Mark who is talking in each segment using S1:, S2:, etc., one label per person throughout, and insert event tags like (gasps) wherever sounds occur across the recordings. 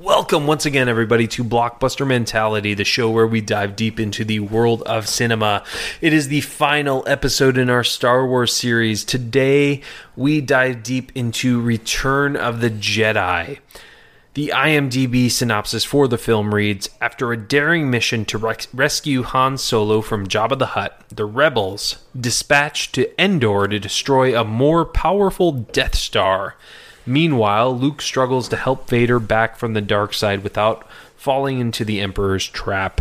S1: Welcome once again, everybody, to Blockbuster Mentality, the show where we dive deep into the world of cinema. It is the final episode in our Star Wars series. Today, we dive deep into Return of the Jedi. The IMDb synopsis for the film reads After a daring mission to res- rescue Han Solo from Jabba the Hutt, the rebels dispatched to Endor to destroy a more powerful Death Star. Meanwhile, Luke struggles to help Vader back from the dark side without falling into the Emperor's trap.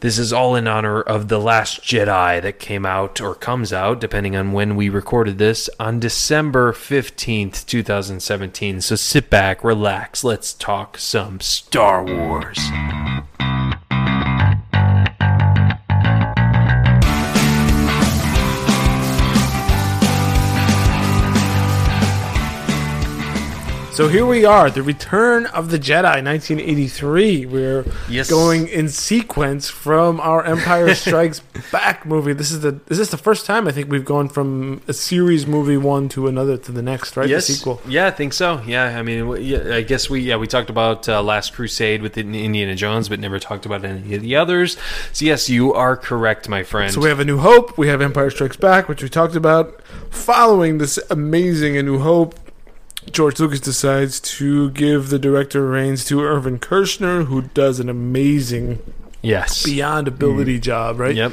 S1: This is all in honor of The Last Jedi that came out, or comes out, depending on when we recorded this, on December 15th, 2017. So sit back, relax, let's talk some Star Wars.
S2: So here we are, the Return of the Jedi, 1983. We're
S1: Yes.
S2: going in sequence from our Empire (laughs) Strikes Back movie. This is the is this the first time I think we've gone from a series movie one to another to the next, right?
S1: yes,
S2: The sequel.
S1: Yeah, I think so. Yeah, I mean, I guess we yeah we talked about uh, Last Crusade with Indiana Jones, but never talked about any of the others. So yes, you are correct, my friend.
S2: So we have A New Hope, we have Empire Strikes Back, which we talked about. Following this amazing A New Hope, George Lucas decides to give the director reins to Irvin Kershner, who does an amazing,
S1: yes.
S2: beyond ability mm. job, right?
S1: Yep.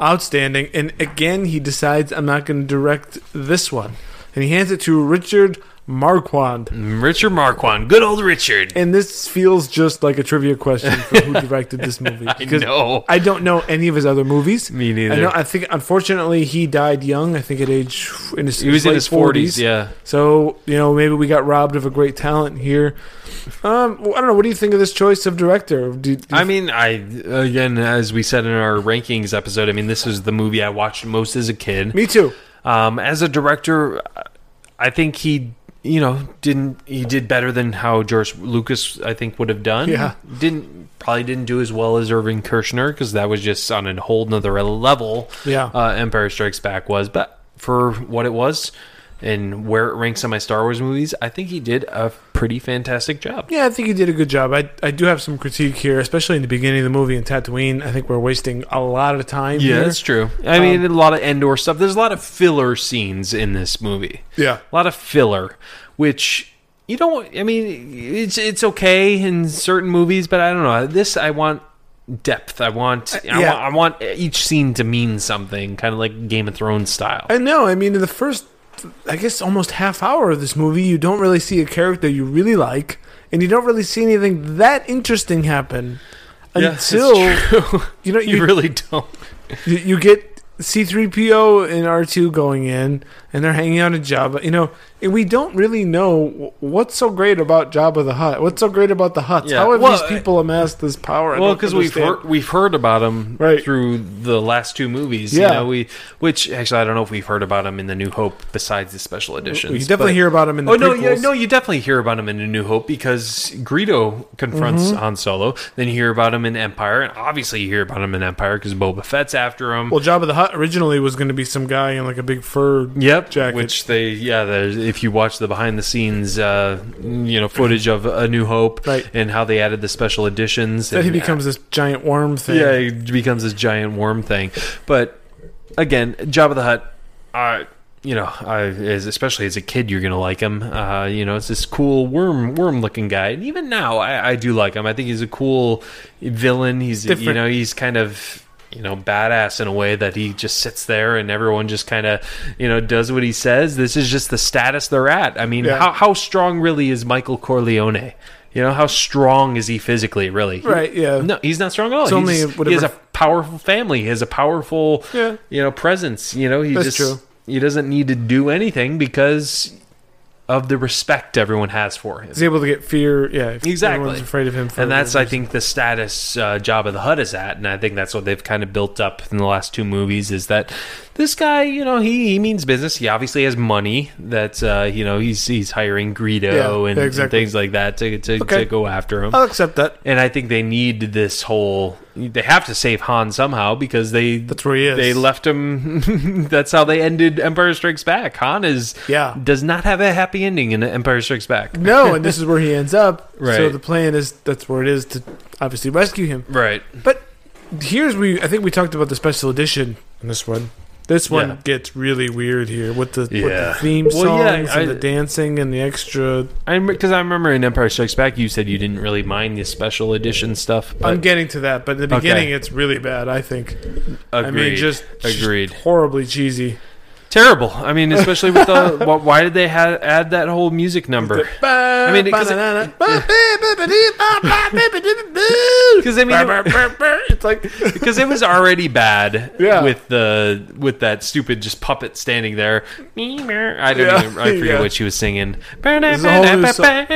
S2: Outstanding. And again, he decides, I'm not going to direct this one. And he hands it to Richard Marquand.
S1: Richard Marquand, good old Richard.
S2: And this feels just like a trivia question for who directed this movie. (laughs)
S1: I know.
S2: I don't know any of his other movies.
S1: Me neither.
S2: I know. I think, unfortunately, he died young. I think at age in his
S1: he was in
S2: late
S1: his forties. Yeah.
S2: So you know, maybe we got robbed of a great talent here. Um, I don't know. What do you think of this choice of director? Do, do
S1: I mean, I again, as we said in our rankings episode, I mean, this was the movie I watched most as a kid.
S2: me too.
S1: Um, as a director, I think he, you know, didn't he did better than how George Lucas I think would have done.
S2: Yeah.
S1: didn't probably didn't do as well as Irving Kershner because that was just on a whole nother level.
S2: Yeah.
S1: uh, Empire Strikes Back was, but for what it was and where it ranks on my Star Wars movies, I think he did a pretty fantastic job.
S2: Yeah, I think he did a good job. I I do have some critique here, especially in the beginning of the movie in Tatooine. I think we're wasting a lot of time.
S1: Yeah,
S2: here.
S1: that's true. I mean, a lot of Endor stuff. There's a lot of filler scenes in this movie.
S2: Yeah.
S1: a lot of filler, which you don't. I mean, it's it's okay in certain movies, but I don't know. This I want depth. I want. I,
S2: Uh, yeah.
S1: want I want each scene to mean something, kind of like Game of Thrones style.
S2: I know. I mean, in the first, I guess, almost half hour of this movie, you don't really see a character you really like, and you don't really see anything that interesting happen
S1: Yeah,
S2: until (laughs) you know
S1: you
S2: you,
S1: really don't.
S2: you, you get C3PO and R2 going in, and they're hanging out in Jabba. You know, and we don't really know what's so great about Jabba the Hutt. What's so great about the Hutts?
S1: Yeah.
S2: How have
S1: Well,
S2: these people amassed this power? I
S1: Well, because we've heard, we've heard about him
S2: Right.
S1: through the last two movies.
S2: Yeah.
S1: you know, we which actually I don't know if we've heard about him in the New Hope besides the special editions.
S2: You definitely
S1: but-
S2: hear about him in the
S1: Oh no, yeah, no, you definitely hear about him in the New Hope because Greedo confronts
S2: Mm-hmm.
S1: Han Solo. Then you hear about him in Empire, and obviously you hear about him in Empire because Boba Fett's after him.
S2: Well, Jabba the Hutt originally was going to be some guy in like a big fur.
S1: Yep,
S2: jacket.
S1: which they yeah. If you watch the behind the scenes, uh, you know, footage of A New Hope
S2: Right.
S1: and how they added the special editions,
S2: Then he
S1: and-
S2: becomes this giant worm thing.
S1: yeah, he becomes this giant worm thing. But again, Jabba the Hutt, uh, you know, I, as, especially as a kid, you're gonna like him. Uh, you know, it's this cool worm worm looking guy, and even now, I, I do like him. I think he's a cool villain. He's you know, he's kind of. You know, badass in a way that he just sits there and everyone just kind of, you know, does what he says. This is just the status they're at. I mean,
S2: Yeah.
S1: how how strong really is Michael Corleone? You know, how strong is he physically? Really,
S2: Right, yeah.
S1: No, he's not strong at all.
S2: It's only
S1: he has a powerful family. He has a powerful,
S2: Yeah.
S1: you know, presence. You know, he
S2: That's
S1: just
S2: true.
S1: he doesn't need to do anything because of the respect everyone has for him.
S2: He's able to get fear. Yeah, if
S1: Exactly.
S2: Everyone's afraid of him, for
S1: and that's I think the status uh, Jabba the Hutt is at, and I think that's what they've kind of built up in the last two movies. Is that this guy, you know, he, he means business. He obviously has money. That uh, you know he's he's hiring Greedo
S2: Yeah,
S1: and,
S2: yeah,
S1: and things like that to to,
S2: Okay.
S1: to go after him.
S2: I'll accept that.
S1: And I think they need this whole. They have to save Han somehow because they
S2: That's where he is.
S1: they left him. (laughs) that's how they ended Empire Strikes Back. Han is
S2: Yeah.
S1: does not have a happy ending in Empire Strikes Back.
S2: No, and this is where he ends up. (laughs)
S1: Right.
S2: So the plan is that's where it is to obviously rescue him.
S1: Right.
S2: But here's we I think we talked about the special edition in this one. This one
S1: Yeah.
S2: gets really weird here with the, with the theme
S1: Well,
S2: songs
S1: yeah, I-
S2: and the dancing and the extra.
S1: I because I remember in Empire Strikes Back, you said you didn't really mind the special edition stuff. But
S2: I'm getting to that, but in the
S1: Okay.
S2: beginning it's really bad. I think. I mean, just
S1: agreed.
S2: just horribly cheesy.
S1: Terrible. I mean, especially with the (laughs) wh- why did they ha- add that whole music number? I mean, 'cause Because (laughs) I mean, it-
S2: it's like
S1: because it was already bad (laughs)
S2: Yeah.
S1: with the with that stupid just puppet standing there. I don't
S2: Yeah.
S1: even I forget
S2: Yeah.
S1: what she was singing.
S2: There's a whole new song.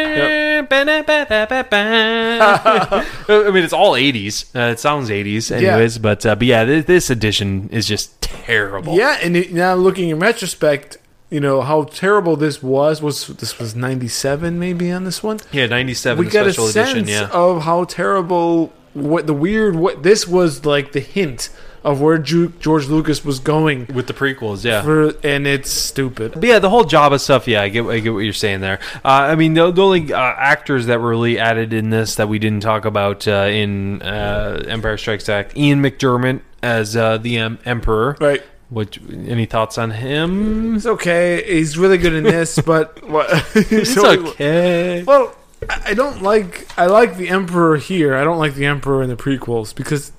S1: I mean, it's all '80s. Uh, it sounds '80s, anyways. But uh, but yeah, this, this edition is just terrible.
S2: yeah, and it, now looking in retrospect, you know how terrible this was. Was this was '97 maybe on this one?
S1: yeah, '97
S2: we got a
S1: special
S2: sense
S1: edition. Yeah,
S2: of how terrible what the weird what this was like the hint of where Ju- George Lucas was going
S1: with the prequels. Yeah.
S2: for, and it's stupid.
S1: But yeah, the whole Jabba stuff. Yeah, I get, I get what you're saying there. Uh, I mean, the, the only uh, actors that were really added in this that we didn't talk about uh, in uh, Empire Strikes Back: Ian McDiarmid as uh, the em- Emperor.
S2: Right.
S1: What? Any thoughts on him?
S2: It's okay. He's really good in this, (laughs) but what?
S1: It's (laughs) okay.
S2: Well, I don't like. I like the Emperor here. I don't like the Emperor in the prequels because,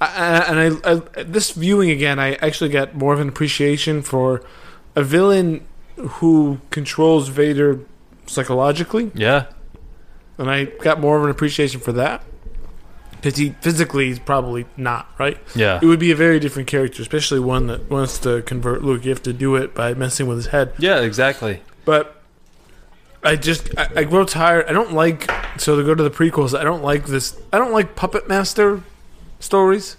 S2: I, I, and I, I this viewing again, I actually got more of an appreciation for a villain who controls Vader psychologically,
S1: Yeah.
S2: and I got more of an appreciation for that because he physically is probably not right.
S1: Yeah.
S2: It would be a very different character, especially one that wants to convert Luke. You have to do it by messing with his head.
S1: Yeah. Exactly.
S2: But I just I, I grow tired. I don't like so to go to the prequels. I don't like this. I don't like Puppet Master stories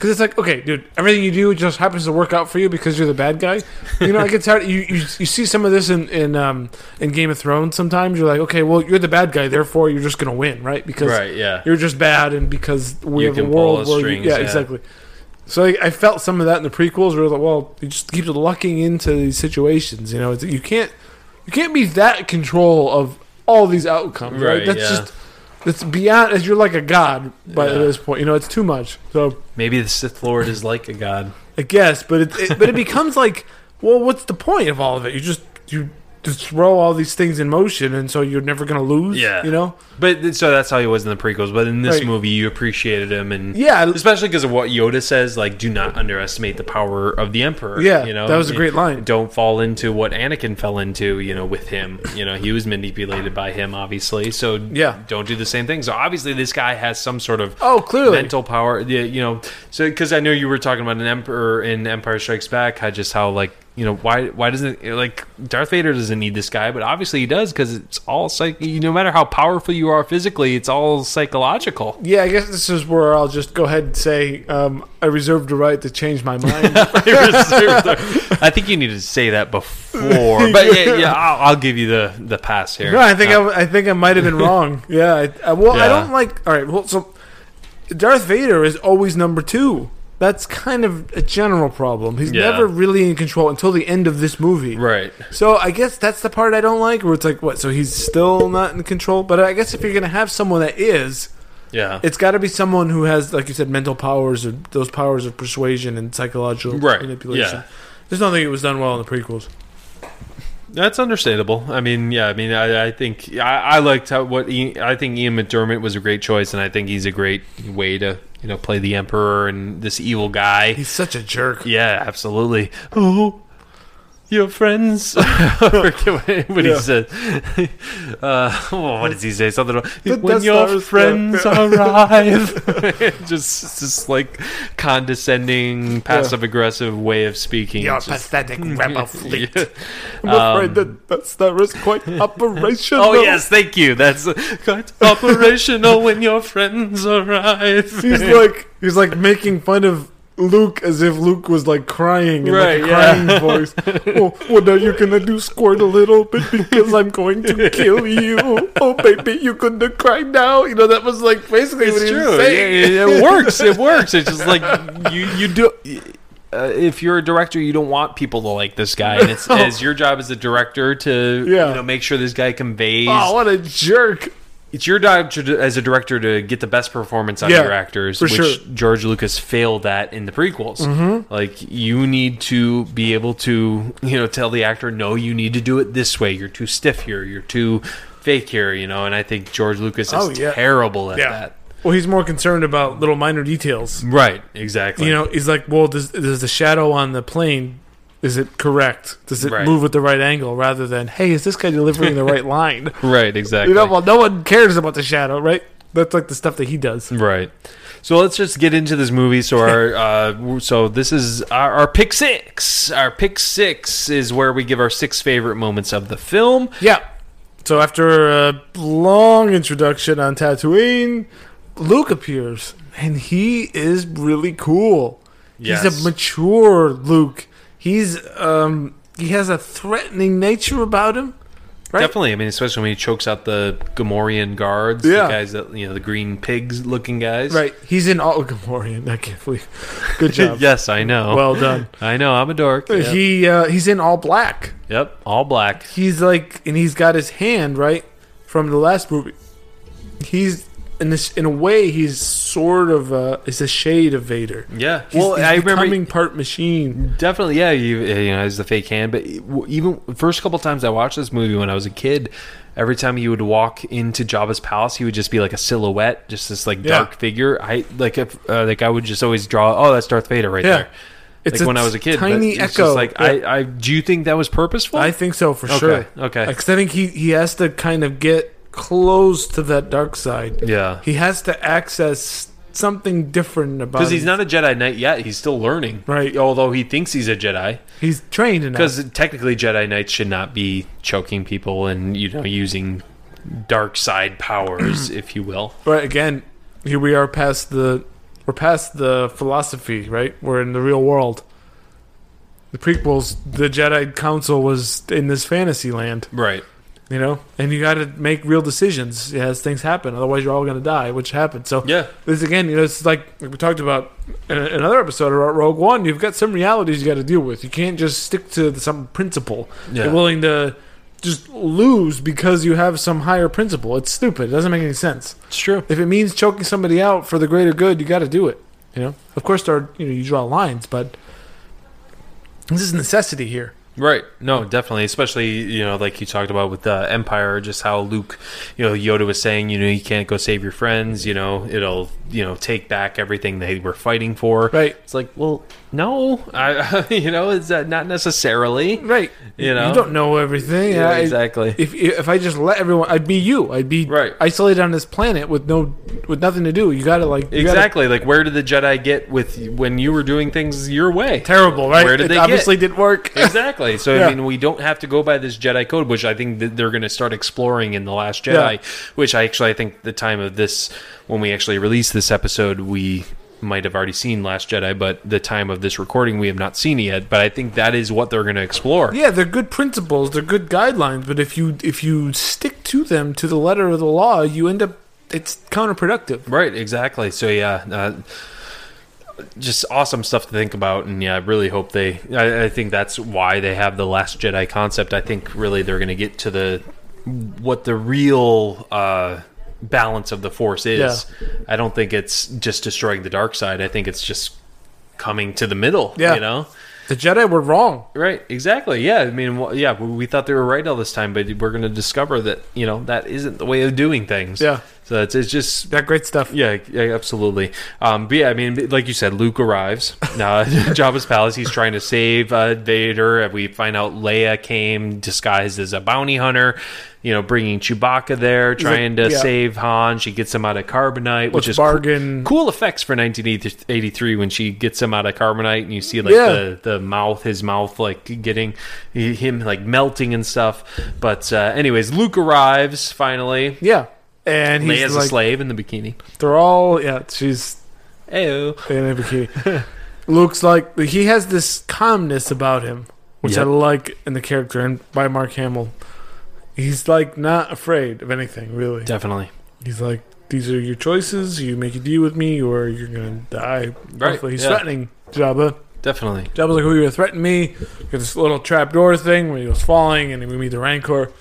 S2: because it's like okay, dude, everything you do just happens to work out for you because you're the bad guy. You know, I get tired. You you, you see some of this in in um in Game of Thrones. Sometimes you're like, okay, well, you're the bad guy, therefore you're just gonna win, right? Because
S1: Right. Yeah.
S2: you're just bad, and because we
S1: You
S2: have a world where
S1: strings,
S2: you, yeah,
S1: yeah.
S2: exactly. So I, I felt some of that in the prequels, where like, well, you just keep lucking into these situations. You know, it's, you can't you can't be that control of all these outcomes, right?
S1: Right,
S2: That's
S1: yeah.
S2: just that's beyond. As you're like a god by
S1: Yeah.
S2: this point, you know, it's too much. So
S1: Maybe the Sith Lord is like a god.
S2: I guess, but it, it but it becomes like, well, what's the point of all of it? You just you just throw all these things in motion, and so you're never gonna lose.
S1: Yeah.
S2: you know.
S1: But so that's how he was in the prequels. But in this
S2: Right.
S1: movie, you appreciated him, and
S2: Yeah,
S1: especially because of what Yoda says. Like, do not underestimate the power of the Emperor.
S2: Yeah,
S1: you know
S2: that was a great line.
S1: Don't fall into what Anakin fell into. You know, with him. You know, he was manipulated by him, obviously. So
S2: Yeah.
S1: don't do the same thing. So obviously, this guy has some sort of
S2: Oh, clearly.
S1: mental power. Yeah, you know, so because I know you were talking about an Emperor in Empire Strikes Back, how just how like you know why why doesn't like Darth Vader doesn't need this guy, but obviously he does because it's all psych. You, no matter how powerful you are physically, it's all psychological.
S2: Yeah, I guess this is where I'll just go ahead and say um, I reserve the right to change my mind. (laughs)
S1: I think you need to say that before, but yeah, yeah (laughs) I'll, I'll give you the the pass here.
S2: no, I think
S1: Uh,
S2: I, I think I might have been (laughs) wrong. Yeah, I, I, well, I don't like. All right, well, so Darth Vader is always number two. That's kind of a general problem. He's
S1: Yeah.
S2: never really in control until the end of this movie.
S1: right.
S2: So I guess that's the part I don't like, where it's like, what? So he's still not in control. But I guess if you're gonna have someone that is,
S1: Yeah.
S2: it's got to be someone who has, like you said, mental powers or those powers of persuasion and psychological
S1: Right,
S2: manipulation.
S1: yeah.
S2: There's nothing it was done well in the prequels.
S1: That's understandable. I mean, yeah. I mean, I, I think I, I liked how what I think Ian McDiarmid was a great choice, and I think he's a great way to you know play the Emperor and this evil guy.
S2: He's such a jerk.
S1: Yeah, absolutely. Oh, your friends. (laughs) I forget what he
S2: Yeah.
S1: said. (laughs) Uh, oh, what does he say? Something about,
S2: The
S1: when
S2: Death
S1: your
S2: Star is
S1: friends
S2: the-
S1: arrive. (laughs) just, just like condescending, passive aggressive way of speaking.
S2: Your
S1: just-
S2: pathetic rebel fleet.
S1: Yeah.
S2: I'm afraid
S1: Um,
S2: that that star is quite operational.
S1: Oh yes, thank you. That's quite operational when your friends arrive.
S2: He's like he's like making fun of Luke as if Luke was like crying in
S1: Right,
S2: like a
S1: yeah.
S2: crying voice. Oh, what are you gonna do? Squirt a little bit because I'm going to (laughs) kill you. Oh, baby, you gonna cry now? You know that was like basically what
S1: it's
S2: he was saying.
S1: Yeah, it works. It (laughs) works. It's just like you you do. Uh, if you're a director, you don't want people to like this guy, and it's, (laughs) it's your job as a director to
S2: Yeah.
S1: you know make sure this guy conveys.
S2: Oh, what a jerk!
S1: It's your job to, as a director to get the best performance out
S2: Yeah,
S1: of your actors,
S2: for
S1: which
S2: sure. Mm-hmm.
S1: George Lucas failed at in the prequels. Like you need to be able to you know tell the actor, no, you need to do it this way. You're too stiff here. You're too fake here. You know, and I think George Lucas is
S2: Oh, yeah.
S1: terrible at
S2: Yeah.
S1: that.
S2: Well, he's more concerned about little minor details.
S1: Right. Exactly.
S2: You know, he's like, well, does, does the shadow on the plane is it correct? Does it
S1: Right.
S2: move at the right angle rather than, hey, is this guy delivering the right (laughs) line?
S1: Right, exactly.
S2: You know, well, no one cares about the shadow, right? That's like the stuff that he does.
S1: right. So let's just get into this movie. So our (laughs) uh, so this is our, our pick six. Our pick six is where we give our six favorite moments of the film.
S2: Yeah. So after a long introduction on Tatooine, Luke appears, and he is really cool. He's a mature Luke. He's um he has a threatening nature about him. Right?
S1: Definitely. I mean, especially when he chokes out the Gamorrean guards,
S2: Yeah.
S1: the guys that you know, the green pigs looking guys.
S2: Right. He's in all (laughs) Gamorrean. I can't believe. Good job. (laughs)
S1: yes, I know.
S2: Well done. (laughs)
S1: I know. I'm a dork. Yep.
S2: He uh, he's in all black.
S1: yep. All black.
S2: He's like, and he's got his hand right from the last movie. He's in this, in a way, he's sort of uh, is a shade of Vader.
S1: Yeah.
S2: He's,
S1: well,
S2: he's
S1: I remember
S2: becoming part machine.
S1: Definitely, yeah. You, you know, as the fake hand, but even first couple times I watched this movie when I was a kid, every time he would walk into Jabba's palace, he would just be like a silhouette, just this like
S2: Yeah.
S1: dark figure. I like if uh, like I would just always draw. Oh, that's Darth Vader right
S2: Yeah.
S1: there.
S2: It's
S1: like when I was a kid,
S2: tiny echo.
S1: like
S2: Yeah.
S1: I, I, do you think that was purposeful?
S2: I think so for
S1: okay,
S2: sure.
S1: okay,
S2: Because I think he he has to kind of get close to that dark side.
S1: yeah.
S2: He has to access something different about.
S1: Because he's not a Jedi Knight yet. He's still learning,
S2: Right.
S1: Although he thinks he's a Jedi,
S2: He's trained enough.
S1: because technically Jedi Knights should not be choking people and you know using dark side powers, (clears throat) if you will.
S2: But again, here we are past the we're past the philosophy, right? We're in the real world. The prequels, the Jedi Council was in this fantasy land,
S1: Right.
S2: You know, and you got to make real decisions as things happen. Otherwise, you're all going to die, which happened. So
S1: Yeah.
S2: this again, you know, it's like, like we talked about in another episode about Rogue One. You've got some realities you got to deal with. You can't just stick to some principle.
S1: Yeah.
S2: You're willing to just lose because you have some higher principle. It's stupid. It doesn't make any sense.
S1: It's true.
S2: If it means choking somebody out for the greater good, you got to do it. You know, of course, there are, you know you draw lines, but this is necessity here.
S1: Right. No, definitely. Especially, you know, like you talked about with uh, Empire, just how Luke, you know, Yoda was saying, you know, you can't go save your friends, you know, it'll, you know, take back everything they were fighting for.
S2: Right.
S1: It's like, well, no, I, (laughs) you know, it's uh, not necessarily.
S2: Right.
S1: You know?
S2: you don't know everything.
S1: Yeah,
S2: I-
S1: exactly.
S2: If if I just let everyone, I'd be you. I'd be
S1: Right.
S2: isolated on this planet with no with nothing to do. You got to like you gotta-
S1: Exactly. Like, where did the Jedi get with when you were doing things your way?
S2: terrible, right?
S1: Where did
S2: it
S1: they
S2: obviously
S1: get?
S2: didn't work.
S1: Exactly. So
S2: Yeah.
S1: I mean, we don't have to go by this Jedi code, which I think that they're going to start exploring in the Last Jedi.
S2: Yeah.
S1: Which I actually I think the time of this when we actually release this episode, we might have already seen Last Jedi, but the time of this recording, we have not seen it yet. But I think that is what they're going to explore.
S2: Yeah, they're good principles, they're good guidelines, but if you if you stick to them to the letter of the law, you end up it's counterproductive.
S1: Right. Exactly. So yeah. Uh, just awesome stuff to think about, and yeah, I really hope they. I, I think that's why they have the Last Jedi concept. I think really they're going to get to the what the real uh, balance of the Force is. I don't think it's just destroying the dark side. I think it's just coming to the middle.
S2: Yeah.
S1: you know.
S2: The Jedi were wrong.
S1: Right, exactly. Yeah, I mean, well, yeah, we we thought they were right all this time, but we're going to discover that you know that isn't the way of doing things.
S2: Yeah.
S1: So it's, it's just
S2: That great stuff.
S1: yeah, yeah, absolutely. Um, but yeah, I mean, like you said, Luke arrives. Uh, (laughs) Jabba's palace. He's trying to save uh, Vader. We find out Leia came disguised as a bounty hunter. You know, bringing Chewbacca there, trying to
S2: yeah.
S1: save Han. She gets him out of carbonite, which is
S2: bargain.
S1: Cool, cool effects for 1983 when she gets him out of carbonite, and you see like
S2: Yeah.
S1: the the mouth, his mouth like getting him like melting and stuff. But uh, anyways, Luke arrives finally.
S2: Yeah. And he's
S1: Leia's
S2: like,
S1: a slave in the bikini.
S2: they're all, yeah, she's
S1: Ew.
S2: in a bikini. (laughs) Looks like he has this calmness about him, which I like in the character and by Mark Hamill. He's like not afraid of anything, really.
S1: Definitely.
S2: He's like, these are your choices. You make a deal with me, or you're gonna die.
S1: Right,
S2: Roughly. He's
S1: yeah.
S2: threatening Jabba.
S1: Definitely.
S2: Jabba's like, "Who you gonna threaten me?" Got this little trap door thing where he was falling, and we meet the Rancor.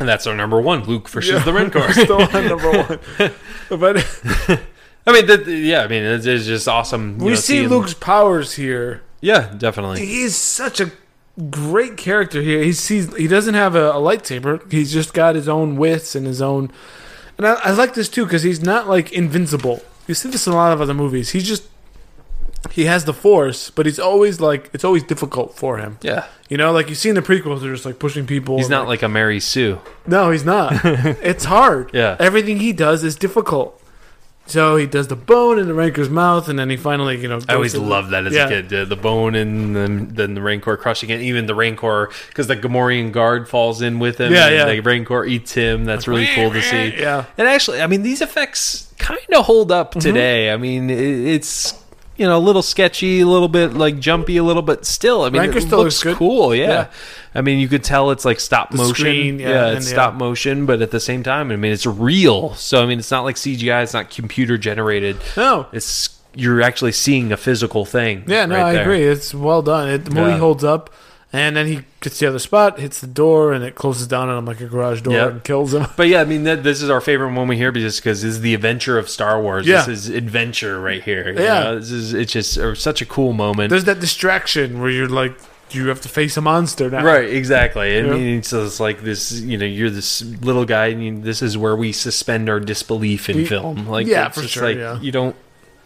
S1: And that's our number one. Luke versus
S2: Yeah.
S1: the Rancor. (laughs)
S2: Still on number one. (laughs) But (laughs)
S1: I mean, that, yeah, I mean, it's, it's just awesome. you
S2: we
S1: know,
S2: see Luke's powers here.
S1: Yeah, definitely.
S2: He's such a great character here. He sees he doesn't have a, a lightsaber. He's just got his own wits and his own. And I, I like this too because he's not like invincible. You see this in a lot of other movies. He's just he has the force, but he's always like it's always difficult for him.
S1: Yeah.
S2: You know, like you see in the prequels, they're just like pushing people.
S1: He's not like a Mary Sue.
S2: No, he's not. (laughs) it's hard.
S1: Yeah.
S2: Everything he does is difficult. So he does the bone in the Rancor's mouth, and then he finally, you know.
S1: I always loved that as
S2: Yeah.
S1: a kid. The, the bone and then then the Rancor crushing it. Even the Rancor, because the Gamorrean guard falls in with him.
S2: Yeah,
S1: and
S2: yeah.
S1: The Rancor eats him. That's really cool to see.
S2: Yeah.
S1: And actually, I mean, these effects kind of hold up
S2: Mm-hmm.
S1: today. I mean, it, it's you know a little sketchy, a little bit like jumpy, a little bit still. I mean,
S2: Rancor
S1: it
S2: still
S1: looks
S2: looks
S1: cool. Yeah.
S2: Yeah.
S1: I mean, you could tell it's like stop
S2: The
S1: motion.
S2: screen, yeah, and
S1: it's
S2: yeah.
S1: stop motion, but at the same time, I mean, it's real. So I mean, it's not like CGI. It's not computer generated.
S2: No.
S1: It's you're actually seeing a physical thing.
S2: Yeah, no,
S1: right
S2: I
S1: there.
S2: agree. It's well done. It, the movie
S1: Yeah.
S2: holds up, and then he gets the other spot, hits the door, and it closes down on him like a garage door
S1: Yep.
S2: and kills him.
S1: But yeah, I mean, that, this is our favorite moment here just because this is the adventure of Star Wars.
S2: Yeah.
S1: This is adventure right here. you
S2: Yeah.
S1: know? this is it's just uh, such a cool moment.
S2: There's that distraction where you're like, you have to face a monster now.
S1: Right, exactly. I
S2: Yeah.
S1: mean, it's like this. You know, you're this little guy, and you, this is where we suspend our disbelief in
S2: We-
S1: film. Like,
S2: yeah,
S1: it's
S2: for
S1: just
S2: sure,
S1: Like,
S2: yeah.
S1: you don't,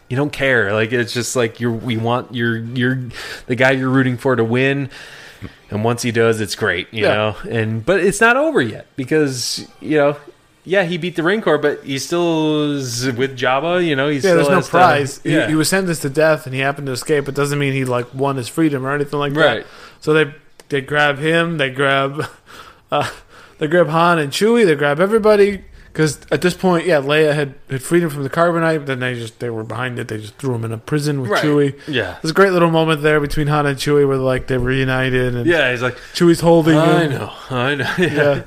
S1: you don't care. Like, it's just like you're. We want you're you're the guy you're rooting for to win, and once he does, it's great. You
S2: Yeah.
S1: know, and but it's not over yet because you know. Yeah, he beat the Rancor, but he still is with Jabba. You know, he
S2: Yeah,
S1: still
S2: there's no
S1: has to-
S2: prize. He- He, was sentenced to death, and he happened to escape. It doesn't mean he like won his freedom or anything like that. So they they grab him. They grab (laughs) uh, they grab Han and Chewie. They grab everybody because at this point, yeah, Leia had, had freedom from the carbonite. But then they just they were behind it. They just threw him in a prison with
S1: Right.
S2: Chewie.
S1: Yeah,
S2: There's a great little moment there between Han and Chewie where like they're reunited and
S1: yeah. He's like,
S2: Chewie's holding
S1: I
S2: him.
S1: know, I know. (laughs)
S2: Yeah.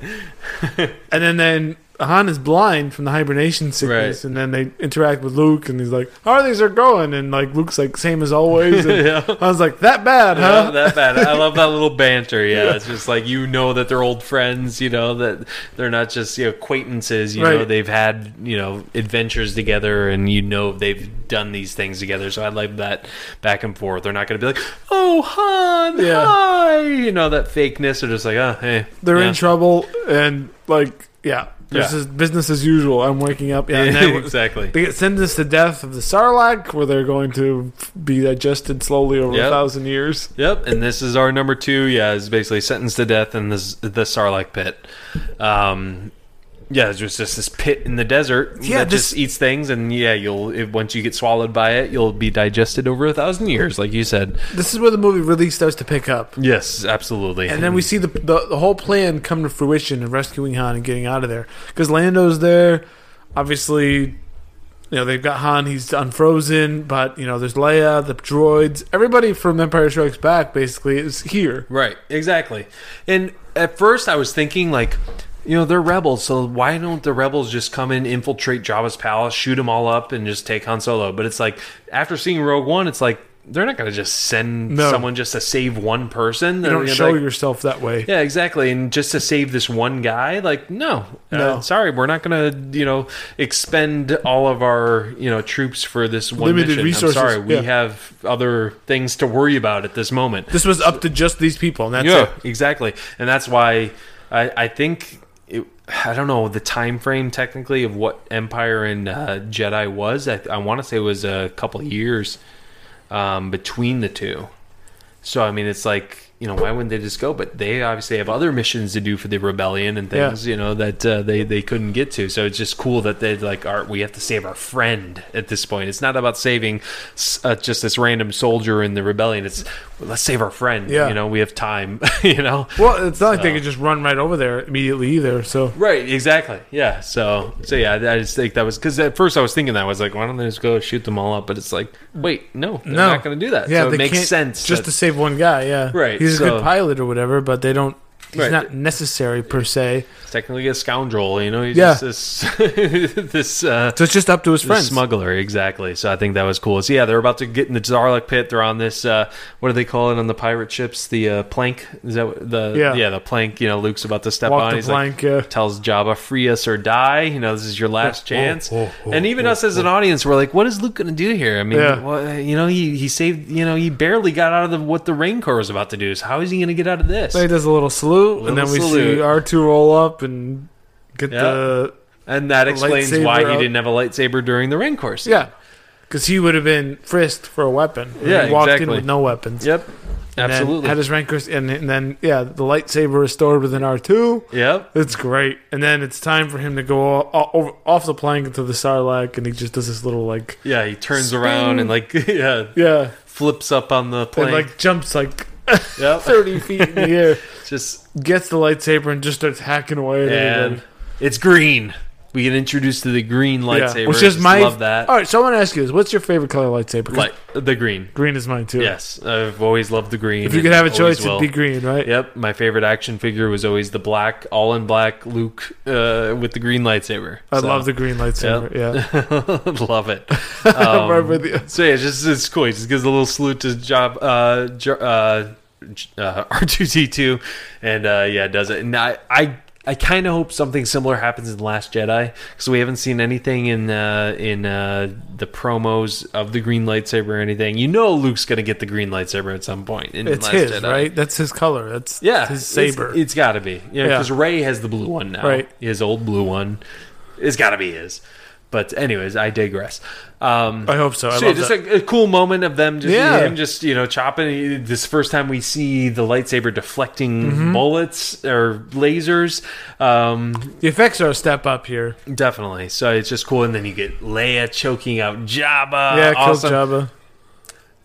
S2: and then then Han is blind from the hibernation sickness,
S1: Right.
S2: and then they interact with Luke, and he's like, "How are things are going?" And like Luke's like, "Same as always." And (laughs)
S1: Yeah.
S2: I was like, "That bad,
S1: Yeah,
S2: huh?"
S1: that bad. I love that little (laughs) banter. Yeah, it's just like you know that they're old friends. You know that they're not just you know acquaintances. You know they've had you know adventures together, and you know they've done these things together. So I like that back and forth. They're not going to be like, "Oh, Han,
S2: Yeah.
S1: hi," you know that fakeness. They're just like, "Oh, hey."
S2: They're
S1: yeah.
S2: in trouble, and like, yeah, this
S1: Yeah.
S2: is business as usual. I'm waking up. Yeah, (laughs)
S1: exactly.
S2: They get sentenced to death of the Sarlacc, where they're going to be digested slowly over
S1: Yep.
S2: a thousand years.
S1: Yep, and this is our number two. Yeah, is basically sentenced to death in this the Sarlacc pit. Um, yeah, it's just, just this pit in the desert
S2: Yeah,
S1: that
S2: this-
S1: just eats things, and yeah, you'll if, once you get swallowed by it, you'll be digested over a thousand years, like you said.
S2: This is where the movie really starts to pick up.
S1: Yes, absolutely.
S2: And then we see the, the the whole plan come to fruition of rescuing Han and getting out of there. Because Lando's there, obviously, you know they've got Han. He's unfrozen, but you know there's Leia, the droids, everybody from Empire Strikes Back basically is here.
S1: Right, exactly. And at first, I was thinking like. You know they're rebels, so why don't the rebels just come in, infiltrate Jabba's palace, shoot them all up, and just take Han Solo? But it's like after seeing Rogue One, it's like they're not going to just send
S2: No.
S1: someone just to save one person.
S2: You don't show
S1: like,
S2: yourself that way.
S1: Yeah, exactly. And just to save this one guy, like, no,
S2: No.
S1: Uh, sorry, we're not going to, you know, expend all of our, you know, troops for this one
S2: Limited
S1: mission.
S2: resources,
S1: I'm sorry, we
S2: yeah.
S1: have other things to worry about at this moment.
S2: This was up to just these people, and that's
S1: yeah,
S2: it.
S1: exactly. And that's why I, I think. I don't know the time frame technically of what Empire and uh, Jedi was. I, I want to say it was a couple years um, between the two. So I mean, it's like you know why wouldn't they just go? But they obviously have other missions to do for the rebellion and
S2: Yeah.
S1: things you know that uh, they they couldn't get to. So it's just cool that they like are we have to save our friend at this point. It's not about saving uh, just this random soldier in the rebellion. It's let's save our friend.
S2: Yeah.
S1: you know we have time. (laughs) you know.
S2: Well, it's not like they
S1: So-
S2: could just run right over there immediately either. So
S1: Right, exactly. Yeah. So, so yeah, I just think that was because at first I was thinking that I was like, why don't they just go shoot them all up? But it's like, wait, no, they're
S2: no,
S1: not going to do that.
S2: Yeah,
S1: so it makes sense.
S2: just
S1: that-
S2: to save one guy. Yeah,
S1: Right,
S2: He's a
S1: so-
S2: good pilot or whatever, but they don't. He's
S1: Right.
S2: not necessary per se.
S1: technically a scoundrel, you know. He's
S2: Yeah.
S1: just this (laughs) this uh,
S2: So it's just up to his
S1: the
S2: friends.
S1: smuggler, exactly. So I think that was cool. So yeah, they're about to get in the Sarlacc pit. They're on this. Uh, what do they call it on the pirate ships? The uh, plank. Is that the
S2: Yeah.
S1: yeah the plank? You know, Luke's about to step
S2: Walk
S1: on.
S2: the
S1: He's like,
S2: plank. uh,
S1: tells Jabba, "Free us or die." You know, this is your last chance.
S2: oh, oh,
S1: and even
S2: oh,
S1: us as an audience, we're like, "What is Luke going to do here?" I mean,
S2: Yeah.
S1: well, you know, he he saved. You know, he barely got out of the, what the Rancor was about to do. So how is he going to get out of this?
S2: so he does a little salute,
S1: Little
S2: and then we
S1: salute.
S2: see R two roll up and get
S1: Yeah.
S2: the
S1: and that explains why he didn't have a lightsaber during the Rancor course.
S2: yeah, because he would have been frisked for a weapon.
S1: Yeah,
S2: he walked in with no weapons.
S1: Yep.
S2: And
S1: Absolutely.
S2: had his rancor, and, and then yeah, the lightsaber restored within R two.
S1: yep.
S2: It's great, and then it's time for him to go o- o- over, off the plank into the Sarlacc, and he just does this little like
S1: Yeah, he turns
S2: Spin.
S1: around and like (laughs) yeah,
S2: yeah,
S1: flips up on the plane.
S2: and like jumps like (laughs)
S1: yep.
S2: thirty feet in the air, (laughs)
S1: Just
S2: gets the lightsaber, and just starts hacking away at
S1: and it's green. We get introduced to the green lightsaber.
S2: Yeah, which is
S1: Just
S2: my
S1: love that.
S2: All right, so I want to ask you this: What's your favorite color lightsaber? 'Cause
S1: Light, the green.
S2: green is mine too.
S1: Yes, I've always loved the green.
S2: If you
S1: and
S2: could have a
S1: always
S2: choice,
S1: will.
S2: it'd be green, right?
S1: Yep, my favorite action figure was always the black, all in black Luke uh, with the green lightsaber.
S2: I love the green lightsaber. Yeah, (laughs)
S1: love it.
S2: I'm right with you.
S1: So yeah, it's just it's cool. He just gives a little salute to Job uh, uh, uh, (laughs) R2D2, and uh, yeah, does it. And I I, I kind of hope something similar happens in Last Jedi because we haven't seen anything in uh, in uh, the promos of the green lightsaber or anything. You know, Luke's gonna get the green lightsaber at some point. In
S2: It's
S1: Last
S2: his,
S1: Jedi.
S2: right? That's his color. That's
S1: Yeah,
S2: his
S1: it's-
S2: saber.
S1: it's got to be. Yeah,
S2: Yeah.
S1: because Rey has the blue one now.
S2: Right.
S1: his old blue one. It's got to be his. But anyways, I digress. Um,
S2: I hope so. I
S1: so
S2: love
S1: just a, a cool moment of them just
S2: Yeah.
S1: him just you know chopping this first time we see the lightsaber deflecting
S2: Mm-hmm.
S1: bullets or lasers um
S2: the effects are a step up here.
S1: definitely so it's just cool and then you get Leia choking out Jabba
S2: yeah, kill
S1: awesome.
S2: Jabba.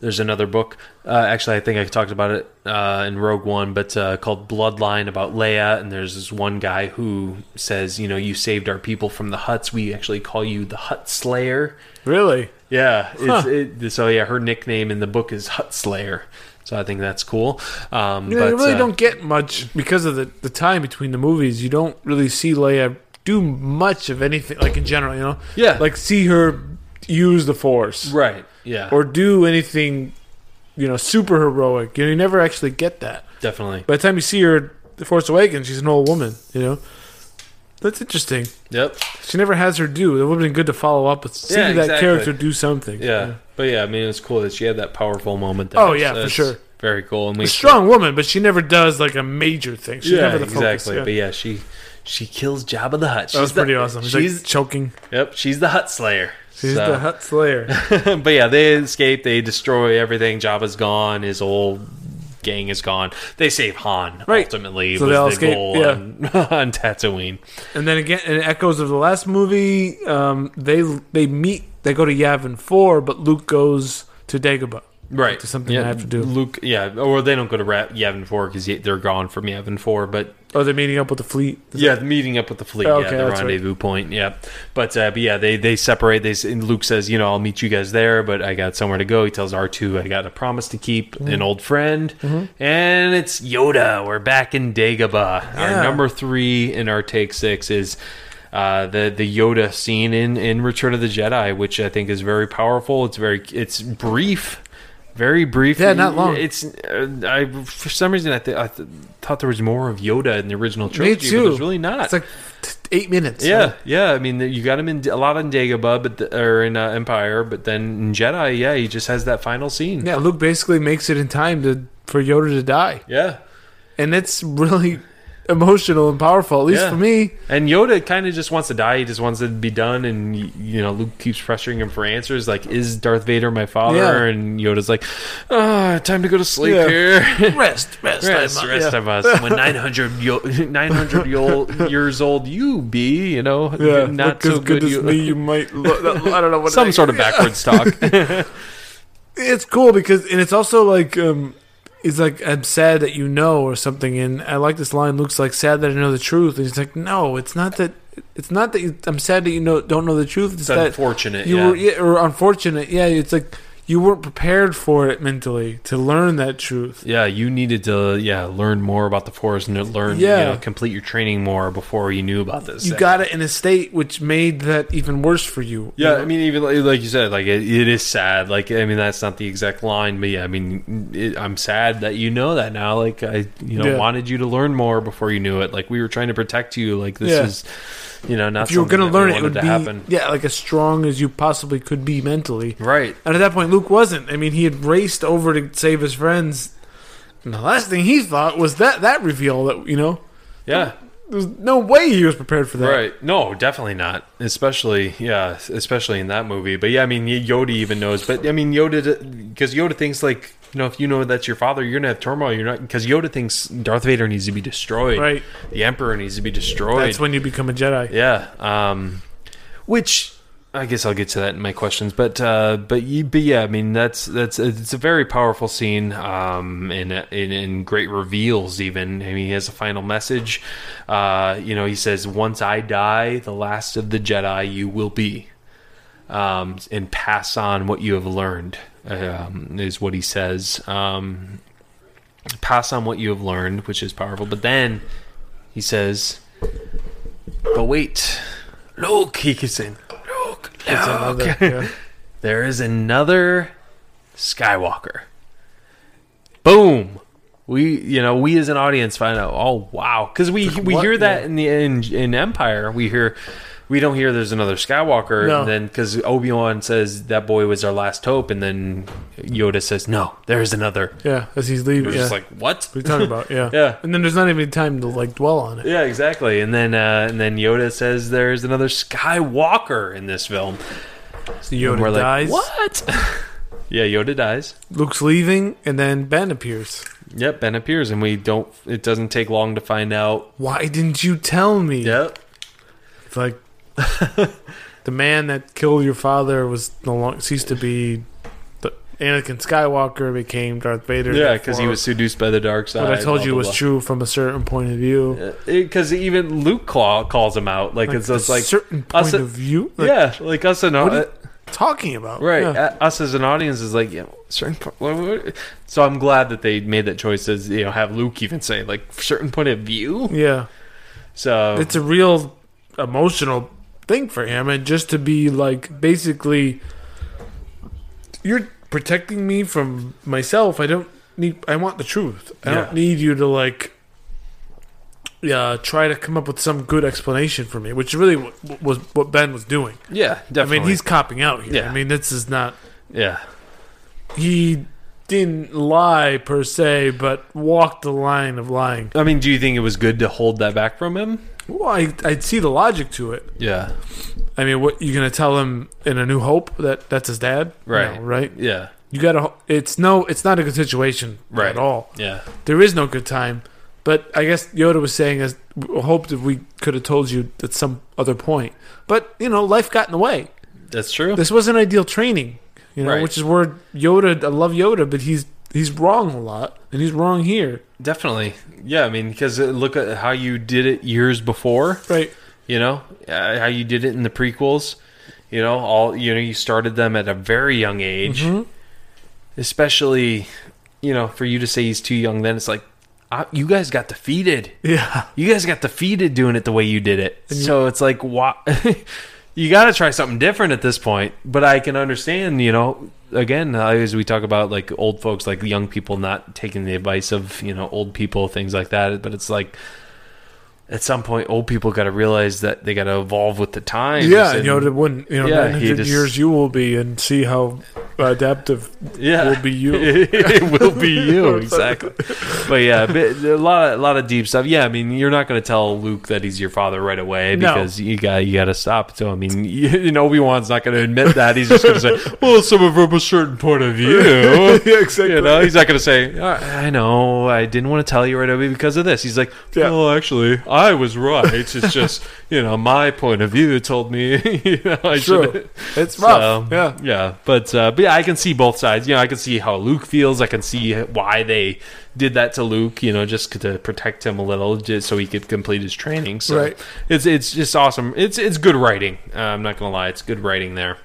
S1: There's another book. Uh, actually, I think I talked about it uh, in Rogue One, but uh, called Bloodline about Leia. And there's this one guy who says, you know, you saved our people from the Hutts. We actually call you the Hutt Slayer.
S2: Really?
S1: Yeah. It's,
S2: Huh.
S1: it, so yeah, her nickname in the book is Hutt Slayer. So I think that's cool. Um,
S2: You, know,
S1: but,
S2: you really
S1: uh,
S2: don't get much because of the, the time between the movies. You don't really see Leia do much of anything, like in general, you know?
S1: Yeah.
S2: Like see her use the Force
S1: right. Yeah.
S2: or do anything, you know, super heroic. You know, you never actually get that.
S1: definitely.
S2: By the time you see her, The Force Awakens, she's an old woman, you know? That's interesting.
S1: Yep.
S2: She never has her due. It would have been good to follow up with see
S1: Yeah,
S2: that
S1: exactly.
S2: character do something.
S1: Yeah. But yeah, I mean, it's cool that she had that powerful moment. There.
S2: Oh, yeah, for sure.
S1: Very cool. And we
S2: A strong woman, but she never does like a major thing. She's
S1: yeah,
S2: never the focus.
S1: exactly.
S2: yeah.
S1: But yeah, she she kills Jabba the Hutt.
S2: That was
S1: She's the-
S2: pretty awesome. She's,
S1: She's
S2: like choking.
S1: yep, she's the Hutt Slayer.
S2: She's
S1: So-
S2: the Hutt Slayer. (laughs)
S1: but yeah, they escape. They destroy everything. Jabba's gone. His whole gang is gone. They save Han.
S2: Right.
S1: Ultimately,
S2: So
S1: was
S2: they all
S1: the
S2: escape,
S1: goal
S2: yeah.
S1: on, (laughs) on Tatooine.
S2: and then again, in echoes of the last movie, um, they they meet. They go to Yavin Four, but Luke goes to Dagobah.
S1: Right.
S2: To something
S1: yeah,
S2: I have to do.
S1: Luke. Yeah, or they don't go to Ra- Yavin Four because they're gone from Yavin Four. But
S2: Oh, they're meeting up with the fleet. Is
S1: yeah, the meeting up with the fleet.
S2: Oh,
S1: yeah,
S2: okay,
S1: the
S2: that's right.
S1: rendezvous point. Yeah, but uh, but yeah, they they separate. They and Luke says, you know, I'll meet you guys there, but I got somewhere to go. He tells R two, I got a promise to keep,
S2: Mm-hmm.
S1: an old friend, and it's Yoda. We're back in Dagobah.
S2: Yeah.
S1: Our number three in our take six is. Uh, the the Yoda scene in, in Return of the Jedi, which I think is very powerful. It's very it's brief, very brief.
S2: Yeah, not long.
S1: It's uh, I for some reason I, th- I th- thought there was more of Yoda in the original
S2: Me
S1: trilogy,
S2: too.
S1: but there's really not.
S2: It's like t- eight minutes.
S1: Yeah, yeah. I mean, you got him in a lot in Dagobah, but the, or in uh, Empire, but then in Jedi, yeah, he just has that final scene.
S2: Yeah, Luke basically makes it in time to for Yoda to die,
S1: Yeah,
S2: and it's really emotional and powerful. At least
S1: Yeah.
S2: for me.
S1: And Yoda kind of just wants to die. He just wants it to be done. And y- you know, Luke keeps pressuring him for answers. Like, is Darth Vader my father?
S2: Yeah.
S1: And Yoda's like, "Ah, time to go to sleep
S2: Yeah.
S1: here. (laughs)
S2: Rest, rest,
S1: rest,
S2: time,
S1: rest
S2: yeah.
S1: of us. (laughs) When 900, yo- 900 yo- years old you be, you know,
S2: Yeah,
S1: not
S2: look
S1: so
S2: as good, as
S1: you,
S2: me. (laughs) You might. Look, I don't know what
S1: it
S2: is.
S1: some sort of backwards talk.
S2: It's cool because, and it's also like, um, it's like I'm sad that you know or something. And I like this line. Luke's like sad that I know the truth, and he's like, no, it's not that. It's not that you, I'm sad that you know don't know the truth. It's,
S1: It's
S2: that
S1: unfortunate.
S2: you
S1: yeah.
S2: were yeah, or unfortunate. Yeah, it's like you weren't prepared for it mentally to learn that truth.
S1: Yeah, you needed to yeah learn more about the force and learn
S2: Yeah.
S1: you know, complete your training more before you knew about this.
S2: You got it in a state which made that even worse for you.
S1: Yeah,
S2: You know?
S1: I mean, even like, like you said, like it, it is sad. Like I mean, that's not the exact line, but yeah, I mean, it, I'm sad that you know that now. Like I, you know,
S2: Yeah.
S1: wanted you to learn more before you knew it. Like we were trying to protect you. Like this
S2: Yeah.
S1: is, you know, not
S2: if you were going to learn it, it would be
S1: happen.
S2: yeah, like as strong as you possibly could be mentally.
S1: Right.
S2: And at that point, Luke wasn't. I mean, he had raced over to save his friends. And the last thing he thought was that that reveal that you know
S1: Yeah.
S2: There's no way he was prepared for that.
S1: Right. No, definitely not. Especially, yeah, especially in that movie. But yeah, I mean, Yoda even knows. But I mean, Yoda, because Yoda thinks like, you know, if you know that's your father, you're gonna have turmoil. You're not because Yoda thinks Darth Vader needs to be destroyed.
S2: Right.
S1: The Emperor needs to be destroyed.
S2: That's when you become a Jedi.
S1: Yeah. Um, which I guess I'll get to that in my questions, but uh, but you, but yeah, I mean that's that's it's a very powerful scene, um, and and great reveals. Even I mean, he has a final message. Uh, you know, he says, "Once I die, the last of the Jedi you will be." Um, and pass on what you have learned um, is what he says. Um, pass on what you have learned, which is powerful. But then he says, "But wait, Luke," he saying, "Luke,
S2: It's
S1: Luke."
S2: another- yeah.
S1: there is another Skywalker." Boom. We, you know, we as an audience find out. Oh, wow! Because we we
S2: what?
S1: hear that
S2: Yeah.
S1: in the in, in Empire. We hear. We don't hear there's another Skywalker,
S2: No.
S1: and then because Obi Wan says that boy was our last hope, and then Yoda says no, there's another.
S2: Yeah, as he's leaving.
S1: We're
S2: Yeah.
S1: just like what?
S2: what are you talking about? Yeah. (laughs)
S1: Yeah.
S2: And then there's not even time to like dwell on it.
S1: Yeah, exactly. And then uh, and then Yoda says there's another Skywalker in this film.
S2: So
S1: And
S2: Yoda
S1: we're
S2: dies.
S1: like, what? (laughs) yeah, Yoda dies.
S2: Luke's leaving, and then Ben appears.
S1: Yep, Ben appears, and we don't. It doesn't take long to find out.
S2: Why didn't you tell me?
S1: Yep.
S2: It's like (laughs) the man that killed your father was no longer ceased to be the Anakin Skywalker became Darth Vader.
S1: Yeah, because he was seduced by the dark side.
S2: what I told
S1: blah,
S2: you
S1: blah,
S2: was
S1: blah.
S2: true from a certain point of view.
S1: Because even Luke call, calls him out. Like, it's
S2: a
S1: just like
S2: certain point of view. Like,
S1: yeah, like us and
S2: What
S1: uh,
S2: talking about?
S1: right
S2: Yeah.
S1: us as an audience is like yeah certain po- what- what- so i'm glad that they made that choice as you know have luke even say like certain point of view
S2: yeah.
S1: so
S2: It's a real emotional thing for him, and just to be like basically, you're protecting me from myself. I don't need. I want the truth. I
S1: Yeah.
S2: don't need you to like. Yeah, try to come up with some good explanation for me, which really w- was what Ben was doing.
S1: yeah definitely
S2: I mean, he's copping out here.
S1: Yeah.
S2: I mean, this is not.
S1: yeah
S2: He didn't lie per se, but walked the line of lying.
S1: i mean do you think it was good to hold that back from him
S2: Well, I, I'd see the logic to it.
S1: yeah
S2: I mean, what you gonna tell him in A New Hope that that's his dad?
S1: Right.
S2: No, right.
S1: yeah
S2: You gotta. It's no. It's not a good situation
S1: Right.
S2: at all.
S1: yeah
S2: There is no good time. But I guess Yoda was saying, as hoped that we could have told you at some other point. But you know, life got in the way.
S1: that's true
S2: This wasn't ideal training. You know,
S1: Right.
S2: which is where Yoda. I love Yoda, but he's he's wrong a lot, and he's wrong here.
S1: Definitely. Yeah i mean because look at how you did it years before.
S2: Right.
S1: you know uh, how you did it in the prequels. You know all you know you started them at a very young age.
S2: Mhm.
S1: especially you know for you to say he's too young then it's like uh, you guys got defeated.
S2: Yeah.
S1: you guys got defeated doing it the way you did it.
S2: And you-
S1: so it's like why (laughs) you got to try something different at this point. But i can understand you know again as we talk about like old folks like young people not taking the advice of you know old people things like that but it's like at some point old people got to realize that they got to evolve with the times
S2: Yeah, and Yoda wouldn't. You know,
S1: Yeah,
S2: nine
S1: he
S2: hundred
S1: just-
S2: years you will be, and see how adaptive
S1: yeah,
S2: will be you. (laughs)
S1: it will be you (laughs) exactly. But yeah, a lot, of, a lot of deep stuff. Yeah, I mean, you're not going to tell Luke that he's your father right away
S2: No.
S1: because you got you got to stop. So I mean, (laughs) you, know, Obi Wan's not going to admit that. He's just going to say, "Well, some of from a certain point of view."
S2: yeah, exactly.
S1: You know, he's not going to say, I I know, I didn't want to tell you right away because of this. He's like,
S2: Yeah.
S1: well, actually, I was right. It's just, you know, my point of view told me, you know, I should.
S2: It's rough.
S1: So,
S2: yeah.
S1: yeah, but uh, but yeah, I can see both sides. You know, I can see how Luke feels. I can see why they did that to Luke. You know, just to protect him a little, just so he could complete his training. So
S2: Right.
S1: it's it's just awesome. It's it's good writing. Uh, I'm not gonna lie, it's good writing there.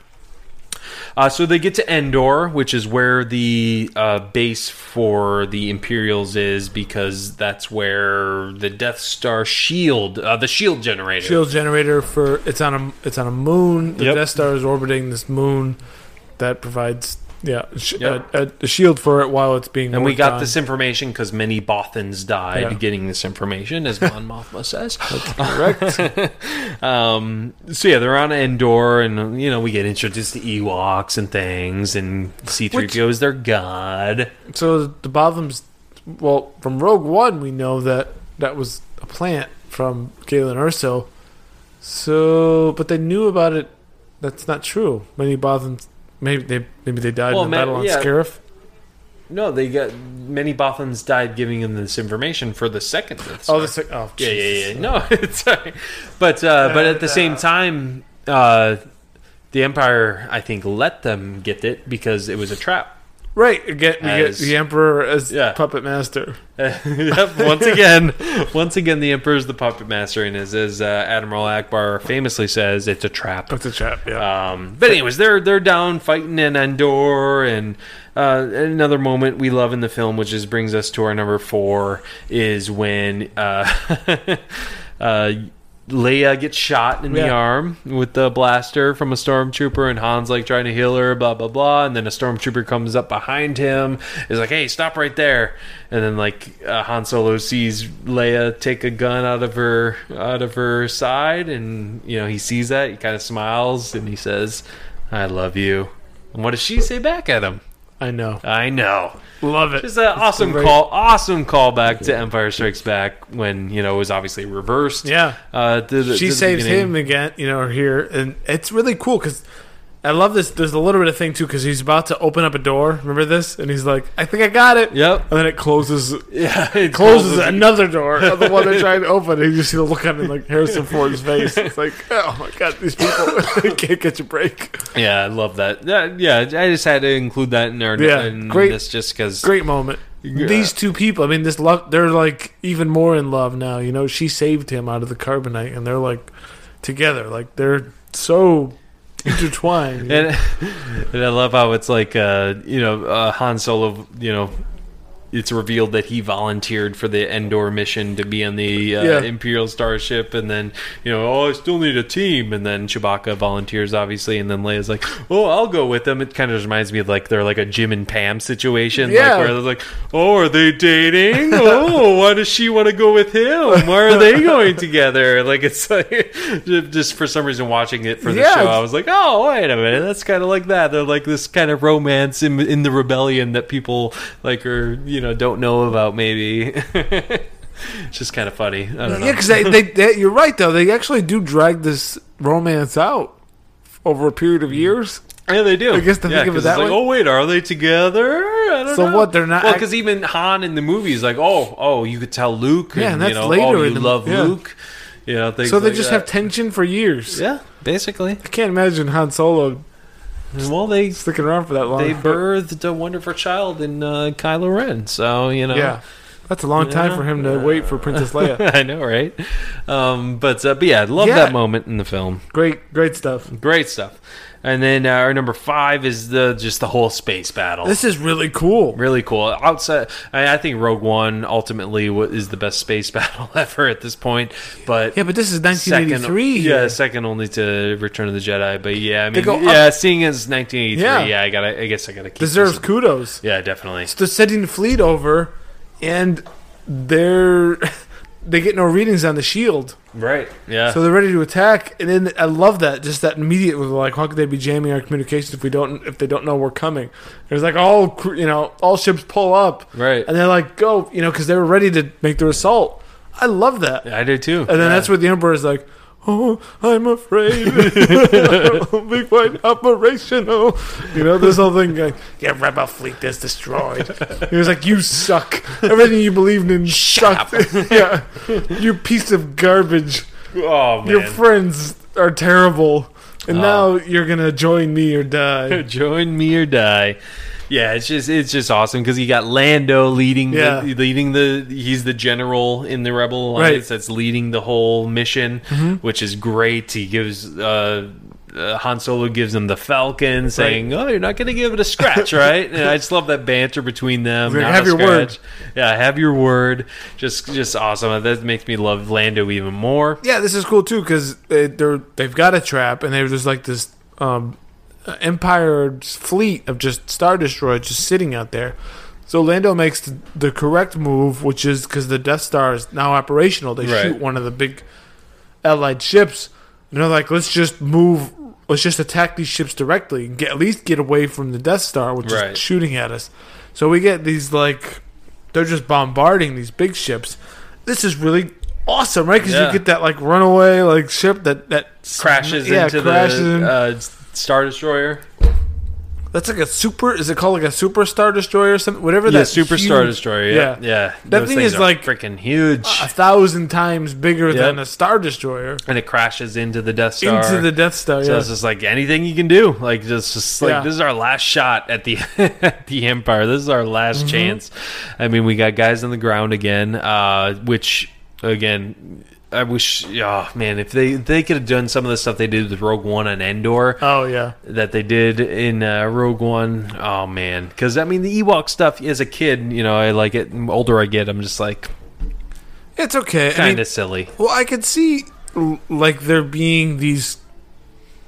S1: Uh, so they get to Endor, which is where the uh, base for the Imperials is, because that's where the Death Star shield, uh, the shield generator.
S2: Shield generator for it's on a it's on a moon. The
S1: Yep.
S2: Death Star is orbiting this moon that provides yeah sh-
S1: Yep.
S2: a, a, shield for it while it's being
S1: And we got
S2: on.
S1: this information because many Bothans died
S2: Yeah.
S1: getting this information, as Mon (laughs) Mothma says.
S2: correct. (laughs)
S1: Um, so yeah, they're on Endor, and you know we get introduced to Ewoks and things, and C-3PO is their god.
S2: so the Bothans, well, from Rogue One, we know that that was a plant from Galen Erso. So, but they knew about it. That's not true. Many Bothans, maybe they maybe they died
S1: Well,
S2: in the
S1: ma-
S2: battle on
S1: yeah.
S2: Scarif.
S1: No, they got many Bothans died giving them this information for the second Death Star.
S2: Oh, the sec- oh,
S1: yeah, yeah, yeah. No, (laughs) it's sorry. but uh, but at the same time, uh, the Empire, I think, let them get it because it was a trap.
S2: Right, get, we get the Emperor as
S1: Yeah.
S2: puppet master. (laughs)
S1: yep, once again, once again, the Emperor's the puppet master, and as, as uh, Admiral Ackbar famously says, it's a trap.
S2: It's a trap. Yeah.
S1: Um, but anyways, they're they're down fighting in Endor, and uh, another moment we love in the film, which is brings us to our number four, is when uh, (laughs) uh, Leia gets shot in the
S2: Yeah.
S1: arm with the blaster from a stormtrooper, and Han's like trying to heal her, blah blah blah, and then a stormtrooper comes up behind him, is like, "Hey, stop right there!" And then like uh, Han Solo sees Leia take a gun out of her out of her side, and you know he sees that, he kind of smiles, and he says, "I love you." And what does she say back at him?
S2: I know.
S1: I know.
S2: Love it.
S1: Just an awesome
S2: great-
S1: call, awesome callback to Empire Strikes Back when you know it was obviously reversed.
S2: Yeah.
S1: Uh, to the-
S2: she
S1: to
S2: saves
S1: beginning.
S2: him again, you know, here, and it's really cool because I love this. There's a little bit of thing too because he's about to open up a door. Remember this? And he's like, "I think I got it."
S1: Yep.
S2: And then it closes, (laughs)
S1: Yeah, it (laughs)
S2: closes another door, of (laughs) the one they're trying to open. And you just see the look on like Harrison Ford's face. It's like, oh my god, these people can't catch a break.
S1: Yeah, I love that. Yeah, yeah, I just had to include that in our
S2: Yeah,
S1: in
S2: great-
S1: this just because.
S2: Great moment. These two people, I mean, this love, they're like even more in love now. You know, she saved him out of the carbonite, and they're like together, like they're so intertwined.
S1: And, and I love how it's like, uh, you know, uh, Han Solo, you know, it's revealed that he volunteered for the Endor mission to be on the uh,
S2: Yeah.
S1: Imperial starship, and then you know, oh, I still need a team, and then Chewbacca volunteers, obviously, and then Leia's like, oh, I'll go with them. It kind of reminds me of like they're like a Jim and Pam situation,
S2: Yeah.
S1: like where they're like, oh, are they dating? (laughs) oh, why does she want to go with him? Why are they going together? Like it's like (laughs) just for some reason watching it for the
S2: Yeah,
S1: show, I was like, oh, wait a minute, that's kind of like that. They're like this kind of romance in in the rebellion that people like are you know don't know about. Maybe (laughs) it's just kind of funny. I don't know.
S2: Yeah, because they, (laughs) they, they, you're right though. They actually do drag this romance out over a period of years.
S1: Yeah, they do.
S2: I guess to
S1: yeah,
S2: think of it that
S1: like,
S2: way.
S1: oh wait, are they together? I don't
S2: So
S1: know.
S2: what, they're not
S1: Well, because even Han in the movies, like, oh, oh, you could tell Luke.
S2: Yeah, and
S1: and
S2: that's
S1: you know,
S2: later
S1: oh, you
S2: the-
S1: love
S2: yeah.
S1: Luke. You know,
S2: So they
S1: like
S2: just
S1: that.
S2: have tension for years.
S1: yeah, basically.
S2: I can't imagine Han Solo
S1: Well, they
S2: sticking around for that long.
S1: they (laughs) birthed a wonderful child in uh, Kylo Ren. So you know,
S2: yeah, that's a long time
S1: Yeah.
S2: for him to wait for Princess (laughs) Leia.
S1: I know, right? Um, but uh, but yeah, I love
S2: Yeah.
S1: that moment in the film.
S2: Great, great stuff.
S1: Great stuff. And then uh, our number five is the just the whole space battle.
S2: This is really cool.
S1: really cool. Outside, I, I think Rogue One ultimately is the best space (laughs) battle (laughs) ever at this point. But
S2: Yeah, but this is
S1: second,
S2: 1983.
S1: yeah, second only to Return of the Jedi. But yeah, I mean,
S2: go
S1: yeah, seeing as 1983,
S2: Yeah.
S1: yeah. I gotta, I guess I gotta keep
S2: deserves kudos.
S1: Yeah, definitely.
S2: They're sending the fleet over, and they're (laughs) they get no readings on the shield,
S1: Right. Yeah.
S2: so they're ready to attack. And then I love that, just that immediate with like, how could they be jamming our communications if we don't if they don't know we're coming? There's like all you know, all ships pull up,
S1: Right.
S2: And they're like, go, you know, because they were ready to make their assault. I love that.
S1: I did too.
S2: And then that's where the emperor is like, "Oh, I'm afraid. I (laughs) won't be quite operational." You know, this whole thing. Like, Your rebel fleet is destroyed. he was like, "You suck. Everything you believed in sucked. (laughs) yeah, you piece of garbage.
S1: Oh man.
S2: Your friends are terrible, and
S1: Oh.
S2: now you're gonna join me or die." (laughs)
S1: Join me or die. Yeah, it's just it's just awesome because you got Lando leading
S2: Yeah.
S1: the, leading the he's the general in the Rebel Alliance
S2: Right. Mm-hmm.
S1: that's leading the whole mission, which is great. He gives uh, uh, Han Solo gives him the Falcon, saying, "Oh, you're not going to give it a scratch, (laughs) right?" and I just love that banter between them.
S2: "Have your word."
S1: Yeah, have your word. Just just awesome. That makes me love Lando even more.
S2: Yeah, this is cool too because they, they're they've got a trap and they're just like this um, Empire's fleet of just star destroyers just sitting out there. So Lando makes the, the correct move, which is because the Death Star is now operational. They
S1: Right.
S2: shoot one of the big Allied ships, and they're like, "Let's just move. Let's just attack these ships directly and get at least get away from the Death Star, which
S1: Right.
S2: is shooting at us." So we get these like they're just bombarding these big ships. This is really awesome, right? Because
S1: Yeah.
S2: you get that like runaway like ship that that
S1: Crashes
S2: yeah,
S1: into
S2: crashes
S1: the
S2: in.
S1: uh, Star Destroyer.
S2: That's like a super. Is it called like a super star destroyer or something? Whatever
S1: Yeah,
S2: that
S1: Super Star Destroyer. Yeah, yeah.
S2: That
S1: Those
S2: thing is like-
S1: freaking huge,
S2: a thousand times bigger
S1: Yep.
S2: than a star destroyer
S1: and it crashes into the Death Star.
S2: into the Death Star.
S1: so
S2: Yeah.
S1: it's just like anything you can do. Like just, just like
S2: Yeah.
S1: this is our last shot at the (laughs) at the Empire. This is our last
S2: Mm-hmm.
S1: chance. I mean, we got guys on the ground again, uh, which again. I wish, oh man, if they they could have done some of the stuff they did with Rogue One and Endor,
S2: oh yeah.
S1: that they did in uh, Rogue One. Oh man, because I mean the Ewok stuff as a kid, you know, I like it. The older I get, I'm just like
S2: It's okay. I
S1: kind
S2: mean,
S1: of silly.
S2: well, I could see like there being these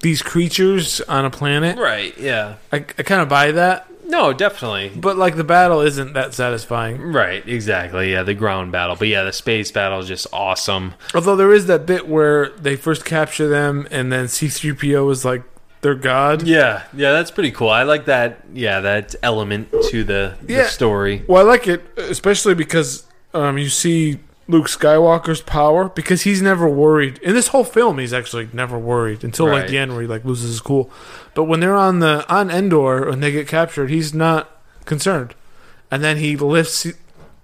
S2: these creatures on a planet.
S1: Right? Yeah.
S2: I, I kind of buy that,
S1: No, definitely.
S2: but like the battle isn't that satisfying.
S1: Right, exactly. Yeah, the ground battle, but yeah, the space battle is just awesome.
S2: Although there is that bit where they first capture them, and then C-3PO is like their god.
S1: Yeah, yeah, that's pretty cool. I like that. Yeah, that element to the, the
S2: Yeah.
S1: story.
S2: Well, I like it, especially because um, you see Luke Skywalker's power because he's never worried. In this whole film, he's actually never worried until like the end where he like loses his cool. But when they're on the on Endor and they get captured, he's not concerned. And then he lifts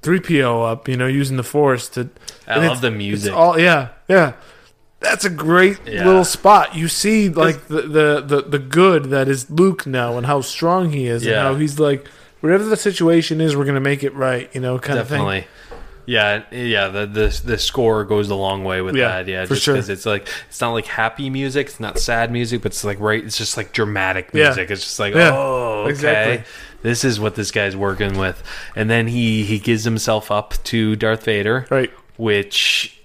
S2: three PO up, you know, using the Force to.
S1: I love the
S2: it's
S1: music.
S2: all yeah, yeah. That's a great
S1: Yeah.
S2: little spot. You see, like the, the the the good that is Luke now, and how strong he is, and how he's like, whatever the situation is, we're gonna make it right. You know, kind of thing.
S1: Yeah, yeah. The, the the score goes a long way with
S2: Yeah,
S1: that. Yeah,
S2: for
S1: just
S2: sure.
S1: because it's like it's not like happy music, it's not sad music, but it's like right. It's just like dramatic
S2: Yeah.
S1: music. It's just like
S2: Yeah,
S1: oh, okay.
S2: exactly.
S1: This is what this guy's working with, and then he he gives himself up to Darth Vader,
S2: Right.
S1: which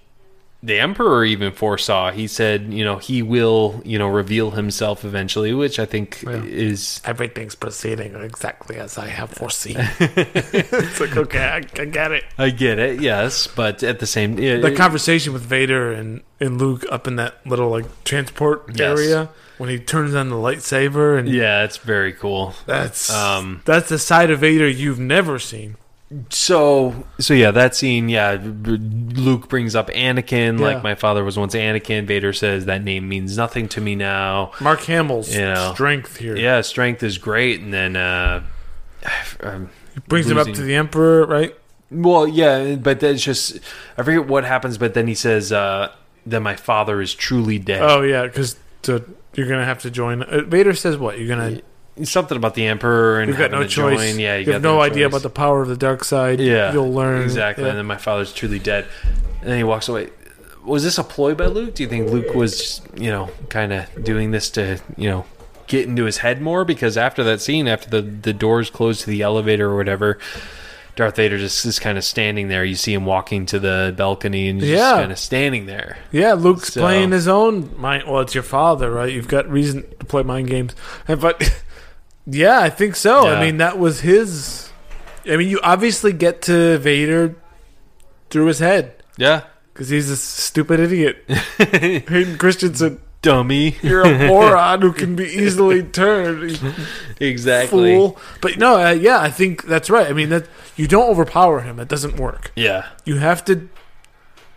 S1: the Emperor even foresaw. He said, you know, he will, you know, reveal himself eventually, which I think is
S2: Everything's proceeding exactly as I have foreseen. (laughs) it's like okay, I, I get it.
S1: I get it, yes, but at the same, yeah,
S2: The conversation with Vader and, and Luke up in that little like transport
S1: Yes.
S2: area when he turns on the lightsaber and
S1: yeah, it's very cool.
S2: that's
S1: Um,
S2: that's the side of Vader you've never seen.
S1: So, so yeah, that scene, yeah, Luke brings up Anakin,
S2: Yeah.
S1: like my father was once Anakin. Vader says that name means nothing to me now.
S2: Mark Hamill's
S1: You know.
S2: strength here.
S1: Yeah, strength is great, and then, uh, um, (sighs)
S2: Brings him up to the Emperor, right?
S1: well, yeah, but then it's just I forget what happens, but then he says uh, that my father is truly dead.
S2: Oh yeah, because you're gonna have to join. Uh, Vader says what? You're gonna.
S1: Something about the Emperor and
S2: You've got no choice.
S1: Join. Yeah,
S2: you,
S1: got
S2: have no idea
S1: choice.
S2: about the power of the dark side.
S1: Yeah,
S2: you'll learn
S1: exactly.
S2: Yeah.
S1: And then my father's truly dead, and then he walks away. Was this a ploy by Luke? Do you think Luke was, you know, kind of doing this to, you know, get into his head more? Because after that scene, after the the doors closed to the elevator or whatever, Darth Vader just is kind of standing there. You see him walking to the balcony and
S2: Yeah.
S1: just kind of standing there.
S2: Yeah, Luke's
S1: So-
S2: playing his own mind. Well, it's your father, right? You've got reason to play mind games. (laughs) But yeah, I think so.
S1: Yeah.
S2: I mean, that was his. I mean, you obviously get to Vader through his head.
S1: Yeah.
S2: because he's a stupid idiot. (laughs) Hayden Christensen,
S1: Dummy.
S2: you're a (laughs) moron who can be easily turned.
S1: exactly.
S2: Fool. But no, uh, yeah, I think that's right. I mean, that you don't overpower him. That doesn't work.
S1: Yeah.
S2: You have to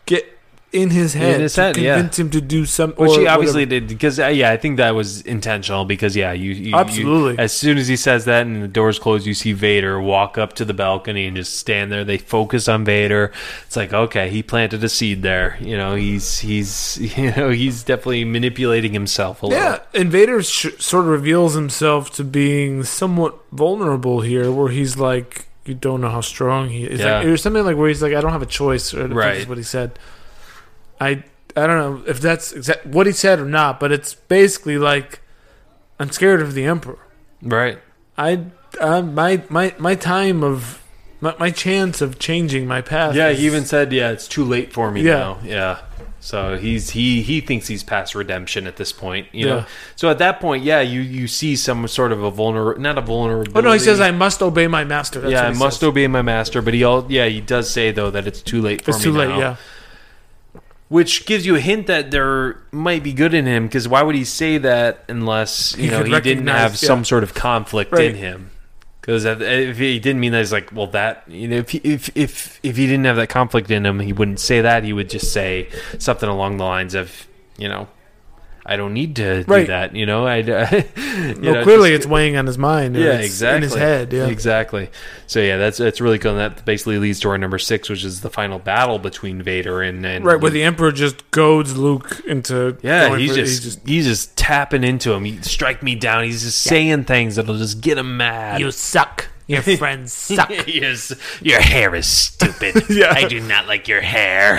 S2: get in his head
S1: his
S2: to
S1: head, yeah.
S2: convince him to do something.
S1: Which he obviously did because uh, yeah, I think that was intentional because yeah, you, you you-
S2: Absolutely.
S1: as soon as he says that and the doors close, you see Vader walk up to the balcony and just stand there. They focus on Vader. It's like okay, he planted a seed there. You know, he's he's (laughs) you know he's definitely manipulating himself a little.
S2: Yeah, and Vader sh- sort of reveals himself to being somewhat vulnerable here, where he's like, "You don't know how strong he is."
S1: Yeah.
S2: Like, or something like where he's like, "I don't have a choice," or
S1: Right.
S2: is what he said. I I don't know if that's exact what he said or not, but it's basically like, "I'm scared of the Emperor."
S1: Right.
S2: I uh, my my my time of my, my chance of changing my path.
S1: Yeah,
S2: is-
S1: he even said, "Yeah, it's too late for me
S2: Yeah.
S1: now." Yeah. So he's he he thinks he's past redemption at this point, you
S2: Yeah.
S1: know. So at that point, yeah, you you see some sort of a vulner, not a vulnerability.
S2: Oh no, he says I must obey my master. That's
S1: yeah, I must
S2: says.
S1: obey my master. But he all yeah, he does say though that it's too late for
S2: It's
S1: me
S2: too late.
S1: now,
S2: Yeah.
S1: Which gives you a hint that there might be good in him. Because why would he say that unless you
S2: He
S1: know he didn't have
S2: yeah.
S1: some sort of conflict in him? Because if he didn't mean that, he's like, well, that you know, if he, if if if he didn't have that conflict in him, he wouldn't say that. He would just say something along the lines of, you know, I don't need to do that. You know, I. (laughs)
S2: Well,
S1: know,
S2: clearly
S1: just-
S2: it's weighing on his mind.
S1: yeah,
S2: It's
S1: exactly.
S2: In his head, yeah.
S1: exactly. So yeah, that's that's really cool. And that basically leads to our number six, which is the final battle between Vader and, and
S2: Right, where the Emperor just goads Luke into.
S1: yeah, he's
S2: for-
S1: just, he's just tapping into him. He strike me down. He's just saying things that'll just get him mad.
S3: You suck. Your (laughs) friends suck. (laughs)
S1: Yes, your hair is stupid.
S2: Yeah.
S1: I do not like your hair.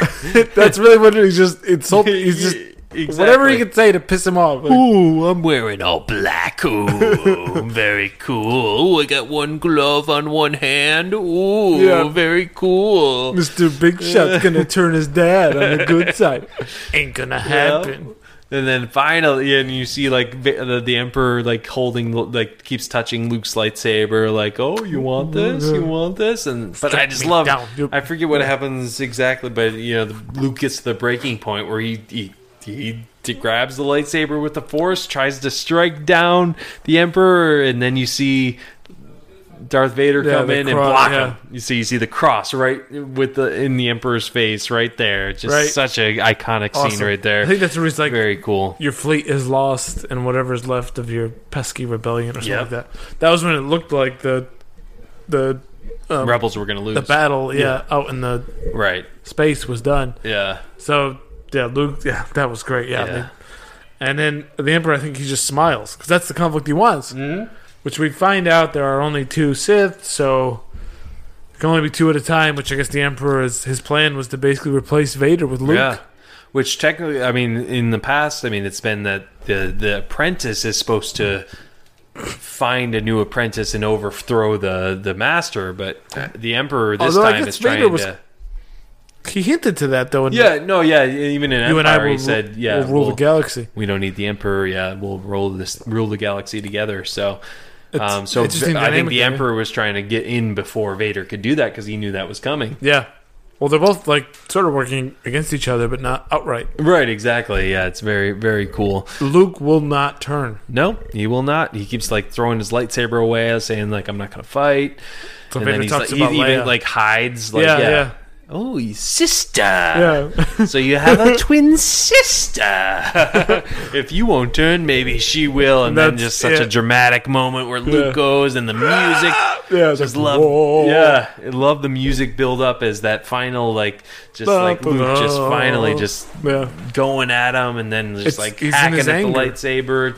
S2: That's really what he's just insulting. He's just
S1: Exactly.
S2: whatever he can say to piss him off. Like,
S1: Ooh, I'm wearing all black. Ooh, (laughs) very cool. Ooh, I got one glove on one hand. Ooh,
S2: Yeah.
S1: very cool.
S2: Mr. Big Shot's (laughs) gonna turn his dad on the good side. Ain't gonna happen.
S1: And then finally, and you see like the, the emperor like holding like keeps touching Luke's lightsaber, like, "Oh, you want this? You want this?" And but I just love.
S2: down.
S1: I forget what happens exactly, but you know, the, Luke gets to the breaking point where he he he. he grabs the lightsaber with the force, tries to strike down the emperor, and then you see Darth Vader
S2: Yeah,
S1: come
S2: the
S1: in and block
S2: yeah.
S1: him. You see, you see the cross right with the in the emperor's face right there. Just
S2: Right.
S1: such a iconic scene right there.
S2: I think that's where he's like,
S1: Very cool.
S2: your fleet is lost, and whatever's left of your pesky rebellion or something
S1: Yep.
S2: like that. That was when it looked like the the um,
S1: Rebels were going to lose.
S2: the battle, yeah, out in the
S1: Right.
S2: space was done.
S1: Yeah.
S2: So yeah, Luke, yeah, (laughs) that was great. Yeah,
S1: Yeah.
S2: and then the Emperor, I think he just smiles because that's the conflict he wants.
S1: Mm-hmm.
S2: Which we find out there are only two Sith, so it can only be two at a time. Which I guess the Emperor is his plan was to basically replace Vader with Luke.
S1: Yeah. Which technically, I mean, in the past, I mean, it's been that the the apprentice is supposed to find a new apprentice and overthrow the the master, but the emperor this
S2: Although
S1: time is
S2: Vader
S1: trying
S2: was-
S1: to.
S2: He hinted to that though. In
S1: Yeah, no, yeah. Even in
S2: you and I
S1: Empire,
S2: will,
S1: he said, "Yeah,
S2: we'll rule
S1: we'll-
S2: the galaxy.
S1: we don't need the emperor. Yeah, we'll rule this, rule the galaxy together." So, um, so I think the emperor was trying to get in before Vader could do that because he knew that was coming.
S2: Yeah. Well, they're both like sort of working against each other, but not outright.
S1: Right, exactly. Yeah, it's very, very cool.
S2: Luke will not turn.
S1: No, he will not. He keeps like throwing his lightsaber away, saying like, "I'm not going to fight."
S2: So
S1: and
S2: Vader
S1: then he's
S2: talks
S1: like,
S2: about
S1: he even
S2: Leia.
S1: like hides. Like,
S2: yeah,
S1: yeah,
S2: yeah,
S1: Oh, sister.
S2: yeah.
S1: So you have a (laughs) twin sister. (laughs) if you won't turn, maybe she will. And then just such a dramatic moment where Luke
S2: Yeah.
S1: goes and the music. (gasps)
S2: yeah, it's
S1: Just
S2: like,
S1: love,
S2: whoa.
S1: yeah, love the music build up as that final, like, just like Luke just finally just
S2: yeah.
S1: going at him, and then just
S2: It's-
S1: like hacking at the lightsaber.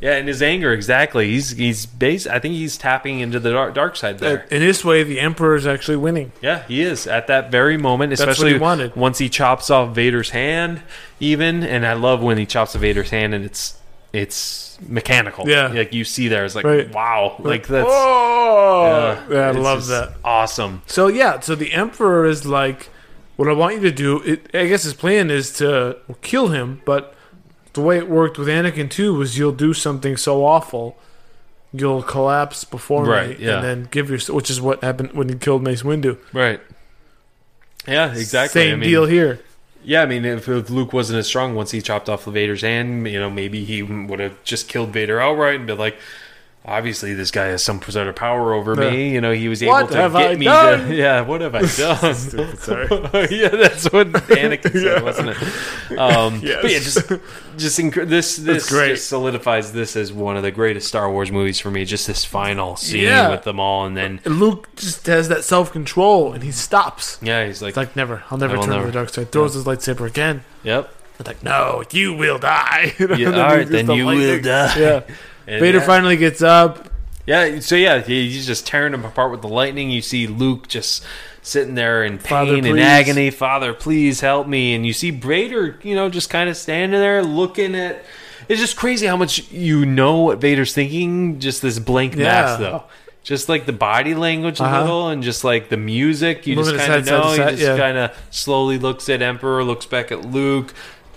S1: Yeah, in his anger, exactly. He's he's base. I think he's tapping into the dark, dark side there.
S2: In this way, the Emperor is actually winning.
S1: Yeah, he is at that very moment,
S2: he
S1: especially
S2: wanted.
S1: once he chops off Vader's hand. Even, and I love when he chops off Vader's hand, and it's it's mechanical.
S2: Yeah.
S1: like you see there, it's like
S2: Right.
S1: wow, like that's
S2: oh, yeah, I love that.
S1: Awesome.
S2: So yeah, so the Emperor is like, what I want you to do. It, I guess his plan is to kill him, but the way it worked with Anakin too was you'll do something so awful, you'll collapse before
S1: Right,
S2: me,
S1: yeah.
S2: and then give your, which is what happened when he killed Mace Windu.
S1: Right. Yeah, exactly.
S2: Same
S1: I mean,
S2: deal here.
S1: Yeah, I mean, if, if Luke wasn't as strong once he chopped off Vader's hand, you know, maybe he would have just killed Vader outright and been like, obviously this guy has some sort of power over
S2: Yeah.
S1: me. You know, he was
S2: What
S1: able to
S2: have
S1: get
S2: I
S1: me to. Yeah, what have I (laughs) done?
S2: Stupid, sorry. (laughs)
S1: yeah, that's what Anakin said,
S2: Yeah.
S1: wasn't it? Um,
S2: Yes.
S1: But yeah, just just inc- this this
S2: great.
S1: just solidifies this as one of the greatest Star Wars movies for me. Just this final scene
S2: Yeah.
S1: with them all, and then
S2: And Luke just has that self control and he stops.
S1: yeah, he's like,
S2: It's like never. I'll never turn
S1: never.
S2: to the dark side. Throws his lightsaber again.
S1: yep,
S2: It's like, no, you will die. (laughs)
S1: Yeah, all right, then
S2: the
S1: you will die.
S2: Yeah.
S1: And
S2: Vader
S1: yeah.
S2: finally gets up.
S1: Yeah, so yeah, he's just tearing him apart with the lightning. You see Luke just sitting there in
S2: Father,
S1: pain and agony. Father, please help me. And you see Vader, you know, just kind of standing there looking at. It's just crazy how much you know what Vader's thinking. Just this blank
S2: Yeah.
S1: mask, though. Just like the body language a
S2: Uh-huh.
S1: little, and just like the music, you
S2: Moving
S1: just kind of
S2: side
S1: know. He just
S2: yeah.
S1: kind of slowly looks at Emperor, looks back at Luke,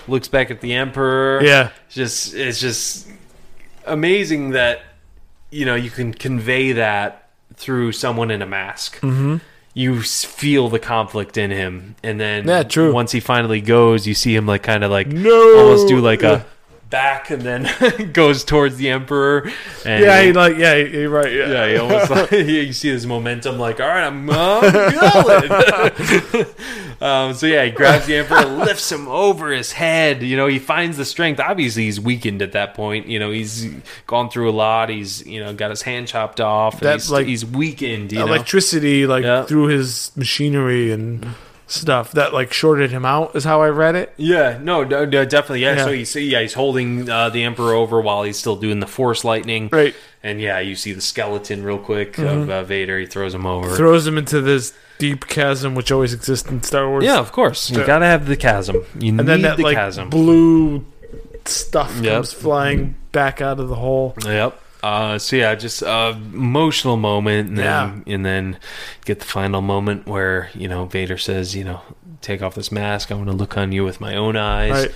S1: looks back at the Emperor
S2: Yeah.
S1: just it's just amazing that you know you can convey that through someone in a mask. Mm-hmm. You feel the conflict in him, and then
S2: Yeah, true.
S1: Once he finally goes, you see him like kind of like
S2: No.
S1: almost do like
S2: Yeah.
S1: a (laughs) back, and then (laughs) goes towards the emperor. And
S2: Yeah, he like yeah, he, right. Yeah,
S1: yeah, he almost (laughs) like (laughs) you see his momentum, like, all right, I'm, I'm going. um, so yeah, he grabs the emperor, lifts him over his head. You know, he finds the strength. Obviously, he's weakened at that point. You know, he's gone through a lot. He's you know got his hand chopped off.
S2: That's
S1: he's,
S2: like,
S1: he's weakened. You know,
S2: electricity like
S1: Yeah.
S2: through his machinery and stuff that like shorted him out is how I read it.
S1: Yeah, no, no, no, definitely. Yeah,
S2: Yeah.
S1: so see, yeah he's holding uh, the emperor over while he's still doing the force lightning.
S2: Right.
S1: And yeah, you see the skeleton real quick of uh, Vader. He throws him over.
S2: Throws him into this deep chasm which always exists in Star Wars.
S1: yeah, of course. You
S2: Yeah.
S1: gotta have the chasm. You
S2: And then that
S1: the
S2: like
S1: chasm.
S2: blue stuff
S1: Yep.
S2: comes flying back out of the hole.
S1: Yep. Uh, so yeah, just uh, emotional moment, and then
S2: Yeah.
S1: and then get the final moment where you know Vader says, you know, take off this mask. I want to look on you with my own eyes.
S2: Right.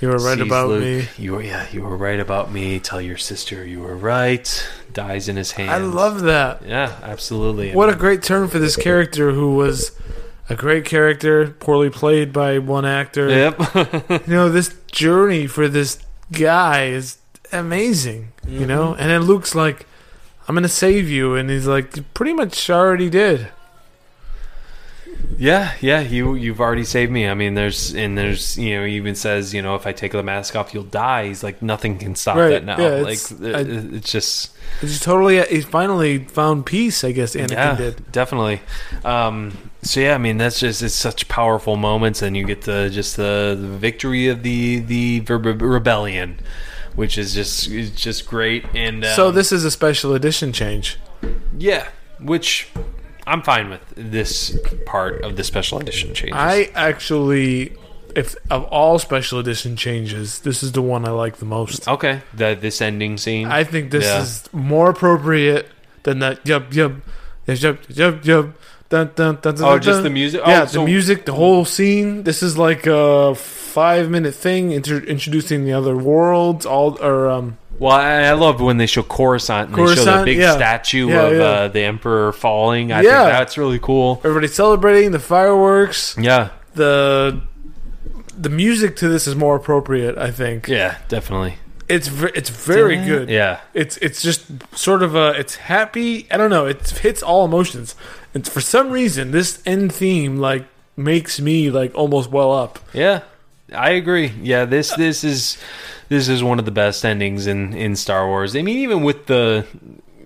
S2: You were right about
S1: Luke,
S2: me.
S1: You were yeah, you were right about me. Tell your sister you were right. Dies in his hands.
S2: I love that.
S1: Yeah, absolutely.
S2: What a great turn for this character who was a great character, poorly played by one actor.
S1: Yep. (laughs)
S2: You know, this journey for this guy is amazing. You know?
S1: Mm-hmm.
S2: And then Luke's like, I'm gonna save you and he's like, pretty much already did.
S1: Yeah, yeah, you you've already saved me. I mean, there's and there's you know he even says you know if I take the mask off, you'll die. He's like nothing can stop
S2: Right,
S1: that now.
S2: yeah,
S1: like
S2: it's-
S1: it-
S2: I-
S1: it's just
S2: He's totally he finally found peace, I guess Anakin
S1: yeah,
S2: did.
S1: definitely. Um, so yeah, I mean that's just it's such powerful moments, and you get the just the, the victory of the the rebellion, which is just is just great. And um,
S2: so this is a special edition change.
S1: yeah, which I'm fine with this part of the special edition change.
S2: I actually if of all special edition changes, this is the one I like the most.
S1: okay, the this ending scene.
S2: I think this
S1: Yeah.
S2: is more appropriate than that yup yup yup yup yup yup dun, dun, dun, dun,
S1: Oh,
S2: dun,
S1: just
S2: dun.
S1: the music?
S2: Yeah,
S1: Oh,
S2: the music, the whole scene. This is like a five minute thing inter- introducing the other worlds. All or um,
S1: Well, I, I love when they show Coruscant and they show the big
S2: yeah.
S1: statue
S2: Yeah,
S1: of
S2: yeah.
S1: Uh, the Emperor falling. I
S2: Yeah.
S1: think that's really cool.
S2: everybody celebrating the fireworks.
S1: Yeah,
S2: The the music to this is more appropriate. I think
S1: yeah, definitely.
S2: it's ve- it's very good.
S1: Yeah,
S2: It's it's just sort of a it's happy. I don't know. It hits all emotions, and for some reason, this end theme like makes me like almost well up.
S1: yeah, I agree. Yeah, this this is this is one of the best endings in in Star Wars. I mean, even with the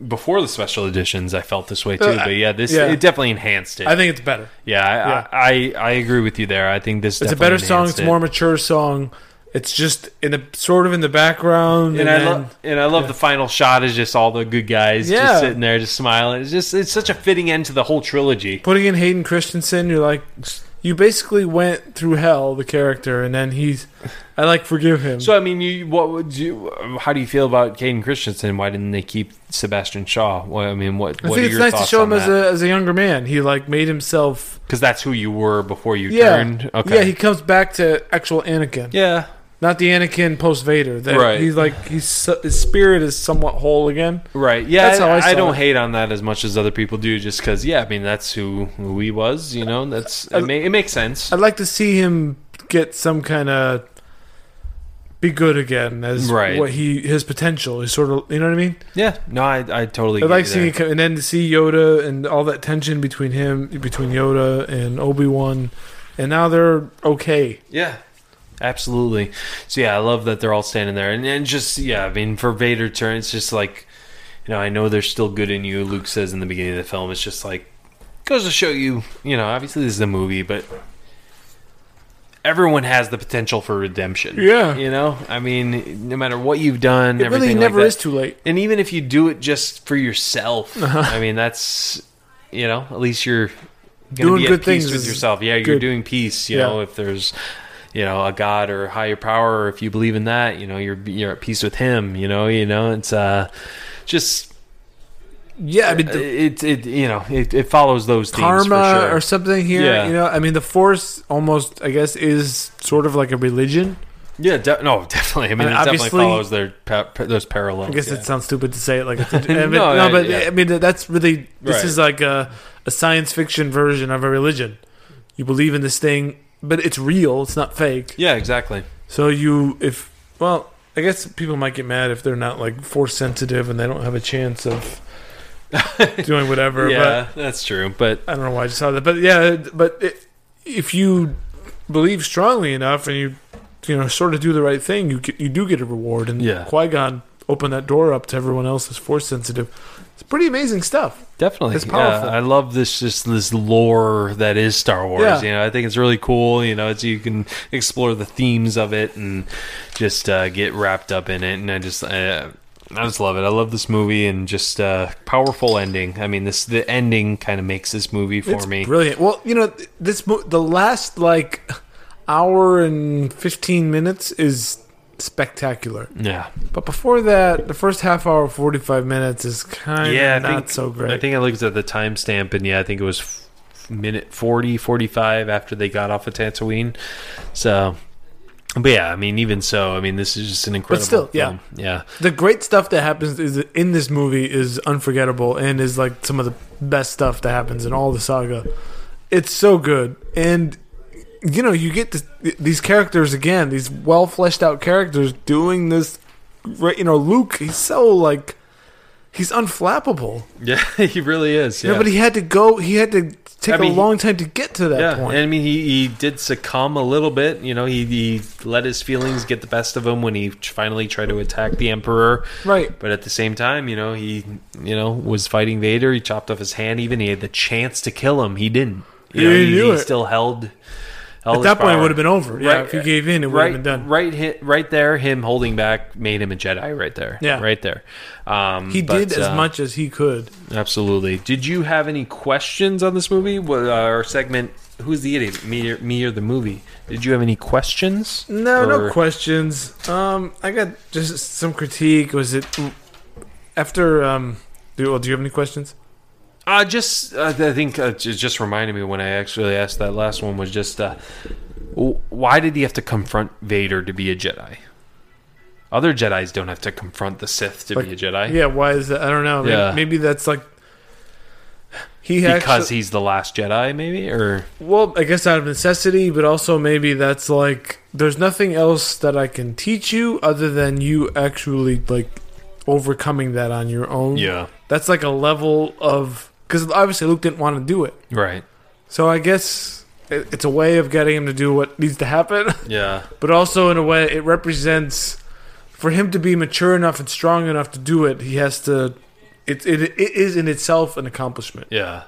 S1: before the special editions, I felt this way too.
S2: Uh,
S1: But yeah, this
S2: yeah.
S1: it definitely enhanced it.
S2: I think it's better.
S1: yeah, I,
S2: yeah.
S1: I, I I agree with you there. I think this
S2: It's a better song. It's a
S1: it.
S2: more mature song. It's just in the sort of in the background,
S1: And
S2: and,
S1: I love and I love the final shot is just all the good guys
S2: Yeah.
S1: just sitting there just smiling. It's just it's such a fitting end to the whole trilogy.
S2: putting in Hayden Christensen. You're like, you basically went through hell, the character, and then he's. I like forgive him.
S1: So I mean, you what would you? How do you feel about Hayden Christensen? Why didn't they keep Sebastian Shaw? Well, I mean, what?
S2: I
S1: what
S2: think
S1: are
S2: it's
S1: your
S2: nice to show him as a as a younger man. He like made himself.
S1: Because that's who you were before you
S2: Yeah,
S1: turned. Okay.
S2: yeah. He comes back to actual Anakin.
S1: yeah.
S2: Not the Anakin post Vader. That
S1: Right.
S2: He's like he's his spirit is somewhat whole again.
S1: Right. Yeah.
S2: That's how I
S1: I, don't
S2: it.
S1: hate on that as much as other people do, just because. Yeah. I mean, that's who, who he was. You know. That's it, ma- it makes sense.
S2: I'd like to see him get some kind of be good again as
S1: Right.
S2: what he his potential is sort of you know what I mean.
S1: Yeah. No, I I totally. Get
S2: like seeing and then to see Yoda and all that tension between him between Yoda and Obi Wan, and now they're okay.
S1: Yeah. Absolutely. So yeah, I love that they're all standing there, and and just yeah, I mean, for Vader turn, it's just like, you know, I know there's still good in you. Luke says in the beginning of the film, it's just like goes to show you, you know, obviously this is a movie, but everyone has the potential for redemption.
S2: Yeah.
S1: you know, I mean, no matter what you've done,
S2: It really
S1: everything like
S2: never
S1: that.
S2: is too late.
S1: And even if you do it just for yourself,
S2: Uh-huh.
S1: I mean, that's you know, at least you're
S2: Doing
S1: be
S2: good things
S1: with yourself. Yeah, you're
S2: good.
S1: doing peace. You
S2: Yeah.
S1: know, if there's you know a god or higher power, or if you believe in that, you know, you're you're at peace with him. You know, you know, it's uh just
S2: Yeah, I mean the
S1: it it you know it, it follows those
S2: karma
S1: sure.
S2: or something here.
S1: Yeah.
S2: You know, I mean the Force almost I guess is sort of like a religion.
S1: yeah, de- no, definitely. I mean, it definitely follows their pa- those parallels.
S2: I guess
S1: yeah.
S2: it sounds stupid to say it like it's (laughs) a,
S1: No,
S2: no, but
S1: yeah.
S2: I mean that's really this
S1: Right.
S2: is like a, a science fiction version of a religion. You believe in this thing, but it's real. It's not fake.
S1: yeah, exactly.
S2: So you, if well, I guess people might get mad if they're not like force sensitive and they don't have a chance of (laughs) doing whatever.
S1: Yeah, that's true. But
S2: But I don't know why I just saw that. But yeah, but it, if you believe strongly enough and you, you know, sort of do the right thing, you get, you do get a reward. And
S1: Yeah.
S2: Qui Gon opened that door up to everyone else that's force sensitive. It's pretty amazing stuff.
S1: Definitely,
S2: It's powerful.
S1: Yeah, I love this just this lore that is Star Wars.
S2: Yeah.
S1: You know, I think it's really cool. You know, it's you can explore the themes of it and just uh, get wrapped up in it. And I just, uh, I just love it. I love this movie and just uh, powerful ending. I mean, this the ending kind of makes this movie for
S2: it's
S1: me.
S2: brilliant. Well, you know, this mo- the last like hour and fifteen minutes is spectacular.
S1: yeah,
S2: But before that, the first half hour, forty five minutes is kind of
S1: yeah.
S2: Not
S1: think,
S2: so great.
S1: I think I looked at the timestamp and yeah, I think it was f- minute 40, 45 after they got off of Tatooine. So. But yeah, I mean, even so, I mean, this is just an incredible.
S2: But still, yeah.
S1: yeah.
S2: the great stuff that happens is in this movie is unforgettable and is like some of the best stuff that happens in all the saga. It's so good, and you know you get this, these characters again, these well fleshed out characters doing this. Right, you know, Luke, he's so like he's unflappable.
S1: Yeah, (laughs) he really is.
S2: You
S1: Yeah,
S2: know, but he had to go. He had to take
S1: I mean,
S2: a long time to get to that
S1: yeah,
S2: point.
S1: and I mean, he, he did succumb a little bit. You know, he, he let his feelings get the best of him when he finally tried to attack the Emperor.
S2: right.
S1: But at the same time, you know, he you know was fighting Vader. He chopped off his hand. Even he had the chance to kill him. He didn't. You
S2: He
S1: know, he, he
S2: it.
S1: still held.
S2: At that point, it would have been over. Yeah,
S1: Right,
S2: if he gave in, it would
S1: right,
S2: have been done.
S1: Right, hit, right there. Him holding back made him a Jedi. Right there.
S2: Yeah.
S1: right there. Um,
S2: He
S1: but,
S2: did as
S1: uh,
S2: much as he could.
S1: Absolutely. Did you have any questions on this movie? What, uh, our segment, Who's the Idiot? Me or, me or the movie? Did you have any questions?
S2: No, no questions. Um, I got just some critique. Was it after? Um, do, well, do you have any questions?
S1: Uh, just, I think uh, it just reminded me when I actually asked that last one was just, uh, why did he have to confront Vader to be a Jedi? Other Jedi's don't have to confront the Sith to
S2: Like,
S1: be a Jedi.
S2: Yeah, why is that? I don't know. Maybe,
S1: Yeah.
S2: maybe that's like he
S1: Because
S2: actually,
S1: he's the last Jedi, maybe? Or,
S2: well, I guess out of necessity, but also maybe that's like there's nothing else that I can teach you other than you actually like overcoming that on your own.
S1: yeah.
S2: that's like a level of because obviously Luke didn't want to do it,
S1: Right.
S2: so I guess it, it's a way of getting him to do what needs to happen. (laughs)
S1: Yeah.
S2: but also in a way it represents for him to be mature enough and strong enough to do it he has to it, it, it is in itself an accomplishment
S1: Yeah.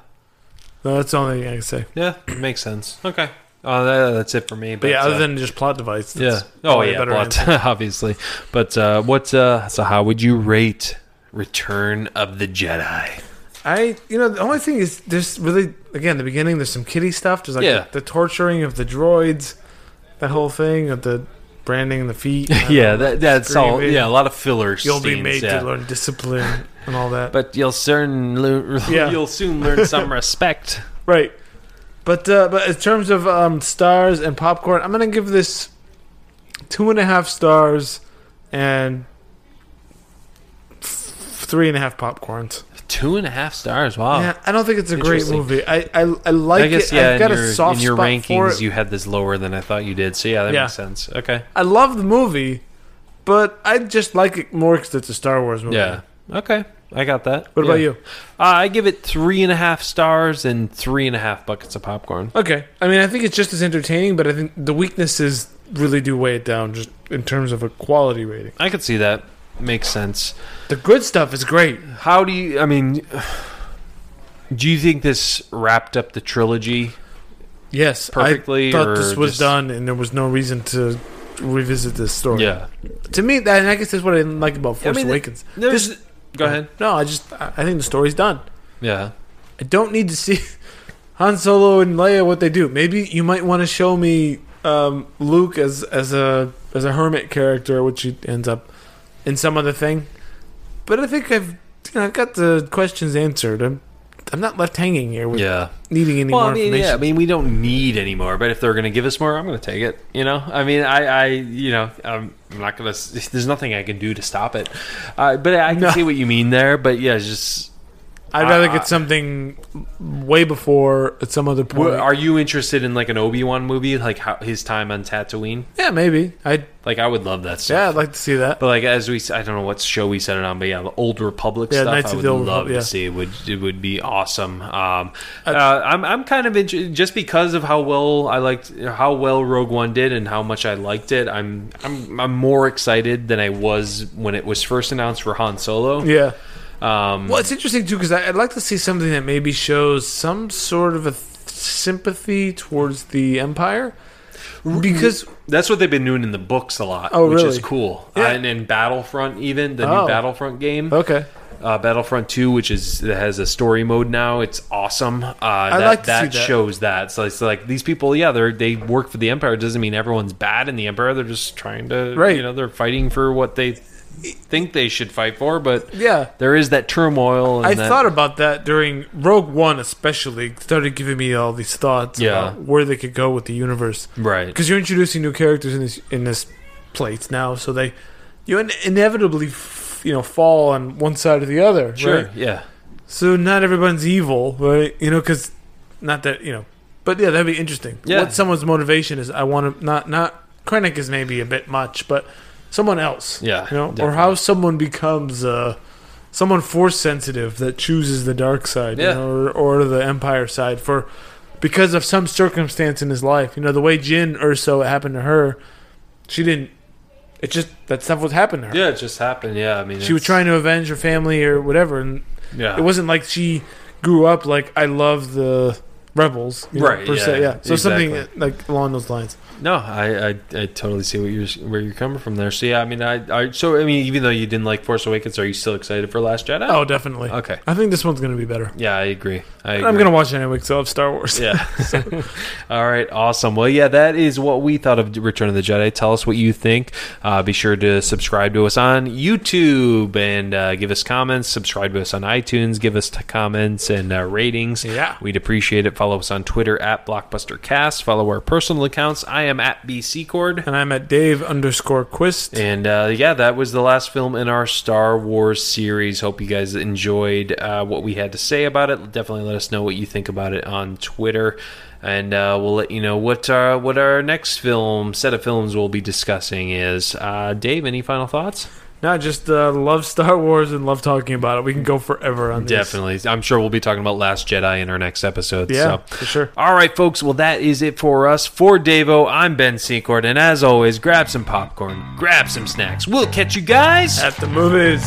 S2: no, that's the only thing i can say
S1: Yeah. (clears throat) Makes sense. Okay. Uh, that, that's it for me.
S2: but yeah
S1: uh,
S2: other than just plot device
S1: Yeah. Oh yeah,
S2: better
S1: but
S2: answer. (laughs)
S1: obviously. But uh, what? Uh, so how would you rate Return of the Jedi?
S2: I you know the only thing is there's really again the beginning there's some kitty stuff there's like
S1: Yeah.
S2: the, the torturing of the droids that whole thing of the branding the feet (laughs)
S1: yeah,
S2: know,
S1: that that's all. Yeah, a lot of filler.
S2: you'll be made
S1: yeah.
S2: to learn discipline and all that
S1: But you'll soon learn. (laughs)
S2: Yeah.
S1: You'll soon learn some respect. (laughs)
S2: Right. But uh, but in terms of um, stars and popcorn, I'm gonna give this two and a half stars and three and a half popcorns.
S1: Two and a half stars. Wow.
S2: Yeah, I don't think it's a great movie. I I, I like
S1: I guess
S2: it.
S1: yeah.
S2: I've got
S1: in your,
S2: a soft
S1: in your
S2: spot for
S1: rankings, you had this lower than I thought you did. So yeah, that
S2: Yeah.
S1: makes sense. Okay.
S2: I love the movie, but I just like it more because it's a Star Wars movie.
S1: Yeah. Okay. I got that.
S2: What about
S1: Yeah.
S2: you?
S1: Uh, I give it three and a half stars and three and a half buckets of popcorn.
S2: Okay. I mean, I think it's just as entertaining, but I think the weaknesses really do weigh it down, just in terms of a quality rating.
S1: I could see that. Makes sense.
S2: The good stuff is great.
S1: How do you? I mean, do you think this wrapped up the trilogy?
S2: Yes,
S1: Perfectly,
S2: I thought this was
S1: just-
S2: done, and there was no reason to revisit this story.
S1: Yeah.
S2: To me, that, and I guess that's what I didn't like about Force
S1: mean,
S2: Awakens. This-
S1: go ahead.
S2: No, I just I I think the story's done.
S1: Yeah.
S2: I don't need to see (laughs) Han Solo and Leia what they do. Maybe you might want to show me um, Luke as as a as a hermit character, which he ends up in some other thing. But I think I've you know, I've got the questions answered. I'm I'm not left hanging here with
S1: Yeah.
S2: needing any
S1: Well,
S2: more
S1: I mean,
S2: information.
S1: yeah. I mean, we don't need any more, but if they're going to give us more, I'm going to take it. You know, I mean, I, I, you know, I'm, I'm not going to. There's nothing I can do to stop it. Uh, but I can
S2: No.
S1: see what you mean there. But yeah, it's just.
S2: I'd rather get something way before at some other point.
S1: Are you interested in like an Obi Wan movie, like how, his time on Tatooine?
S2: yeah, maybe. I
S1: Like, I would love that stuff.
S2: yeah, I'd like to see that.
S1: But like as we, I don't know what show we set it on, but yeah, the Old Republic
S2: Yeah,
S1: stuff,
S2: Knights
S1: I would love
S2: Republic, yeah.
S1: to see. It would it would be awesome. Um, uh, I'm I'm kind of interested just because of how well I liked how well Rogue One did and how much I liked it. I'm I'm I'm more excited than I was when it was first announced for Han Solo.
S2: yeah.
S1: Um,
S2: Well, it's interesting too because I'd like to see something that maybe shows some sort of a th- sympathy towards the Empire, because
S1: That's what they've been doing in the books a lot,
S2: Oh,
S1: which is
S2: really?
S1: cool.
S2: Yeah.
S1: Uh, and in Battlefront, even the
S2: Oh.
S1: new Battlefront game.
S2: okay,
S1: uh, Battlefront 2, which is has a story mode now. It's awesome. Uh, that
S2: like to
S1: that
S2: see that.
S1: shows that. So it's like these people, yeah, they they work for the Empire. It doesn't mean everyone's bad in the Empire. They're just trying to,
S2: Right.
S1: you know, they're fighting for what they think they should fight for. But
S2: yeah.
S1: there is that turmoil. And
S2: I
S1: that,
S2: thought about that during Rogue One, especially started giving me all these thoughts
S1: Yeah.
S2: about where they could go with the universe.
S1: right.
S2: Because you're introducing new characters in this in this place now, so they you in- inevitably f- you know fall on one side or the other.
S1: Sure.
S2: right?
S1: Yeah.
S2: So not everyone's evil, right? You know, because not that you know, but yeah, that'd be interesting.
S1: Yeah.
S2: What someone's motivation is, I want to not not Krennic is maybe a bit much, but someone else.
S1: Yeah,
S2: you know, or how someone becomes uh, someone force sensitive that chooses the dark side,
S1: Yeah.
S2: you know, or, or the Empire side for because of some circumstance in his life. You know, the way Jyn Erso it happened to her, she didn't. It just that stuff was happening to her.
S1: Yeah, it just happened. Yeah, I mean,
S2: She was trying to avenge her family or whatever, and
S1: Yeah,
S2: it wasn't like she grew up like I love the rebels, you know,
S1: Right,
S2: Per se,
S1: yeah,
S2: yeah. So something like along those lines.
S1: No, I, I I totally see what you're where you're coming from there. So yeah, I mean, I, I so I mean, even though you didn't like Force Awakens, are you still excited for Last Jedi?
S2: Oh, definitely.
S1: okay.
S2: I think this one's gonna be better.
S1: Yeah, I agree. I agree.
S2: I'm gonna watch it anyway because I love Star Wars.
S1: Yeah. (laughs) (laughs) All right. Awesome. Well, yeah, that is what we thought of Return of the Jedi. Tell us what you think. Uh, be sure to subscribe to us on YouTube and uh, give us comments. Subscribe to us on iTunes. Give us t- comments and uh, ratings.
S2: Yeah.
S1: We'd appreciate it. Follow us on Twitter at BlockbusterCast. Follow our personal accounts. I am at BCcord.
S2: And I'm at Dave underscore Quist.
S1: And uh, yeah, that was the last film in our Star Wars series. Hope you guys enjoyed uh, what we had to say about it. Definitely let us know what you think about it on Twitter, and uh, we'll let you know what our what our next film set of films we'll be discussing is. Uh, Dave, any final thoughts?
S2: No, just uh, love Star Wars and love talking about it. We can go forever on this.
S1: Definitely, I'm sure we'll be talking about Last Jedi in our next episode.
S2: Yeah,
S1: so.
S2: for sure.
S1: All right, folks. Well, that is it for us. For Davo, I'm Ben Secord, and as always, grab some popcorn, grab some snacks. We'll catch you guys.
S2: At the movies.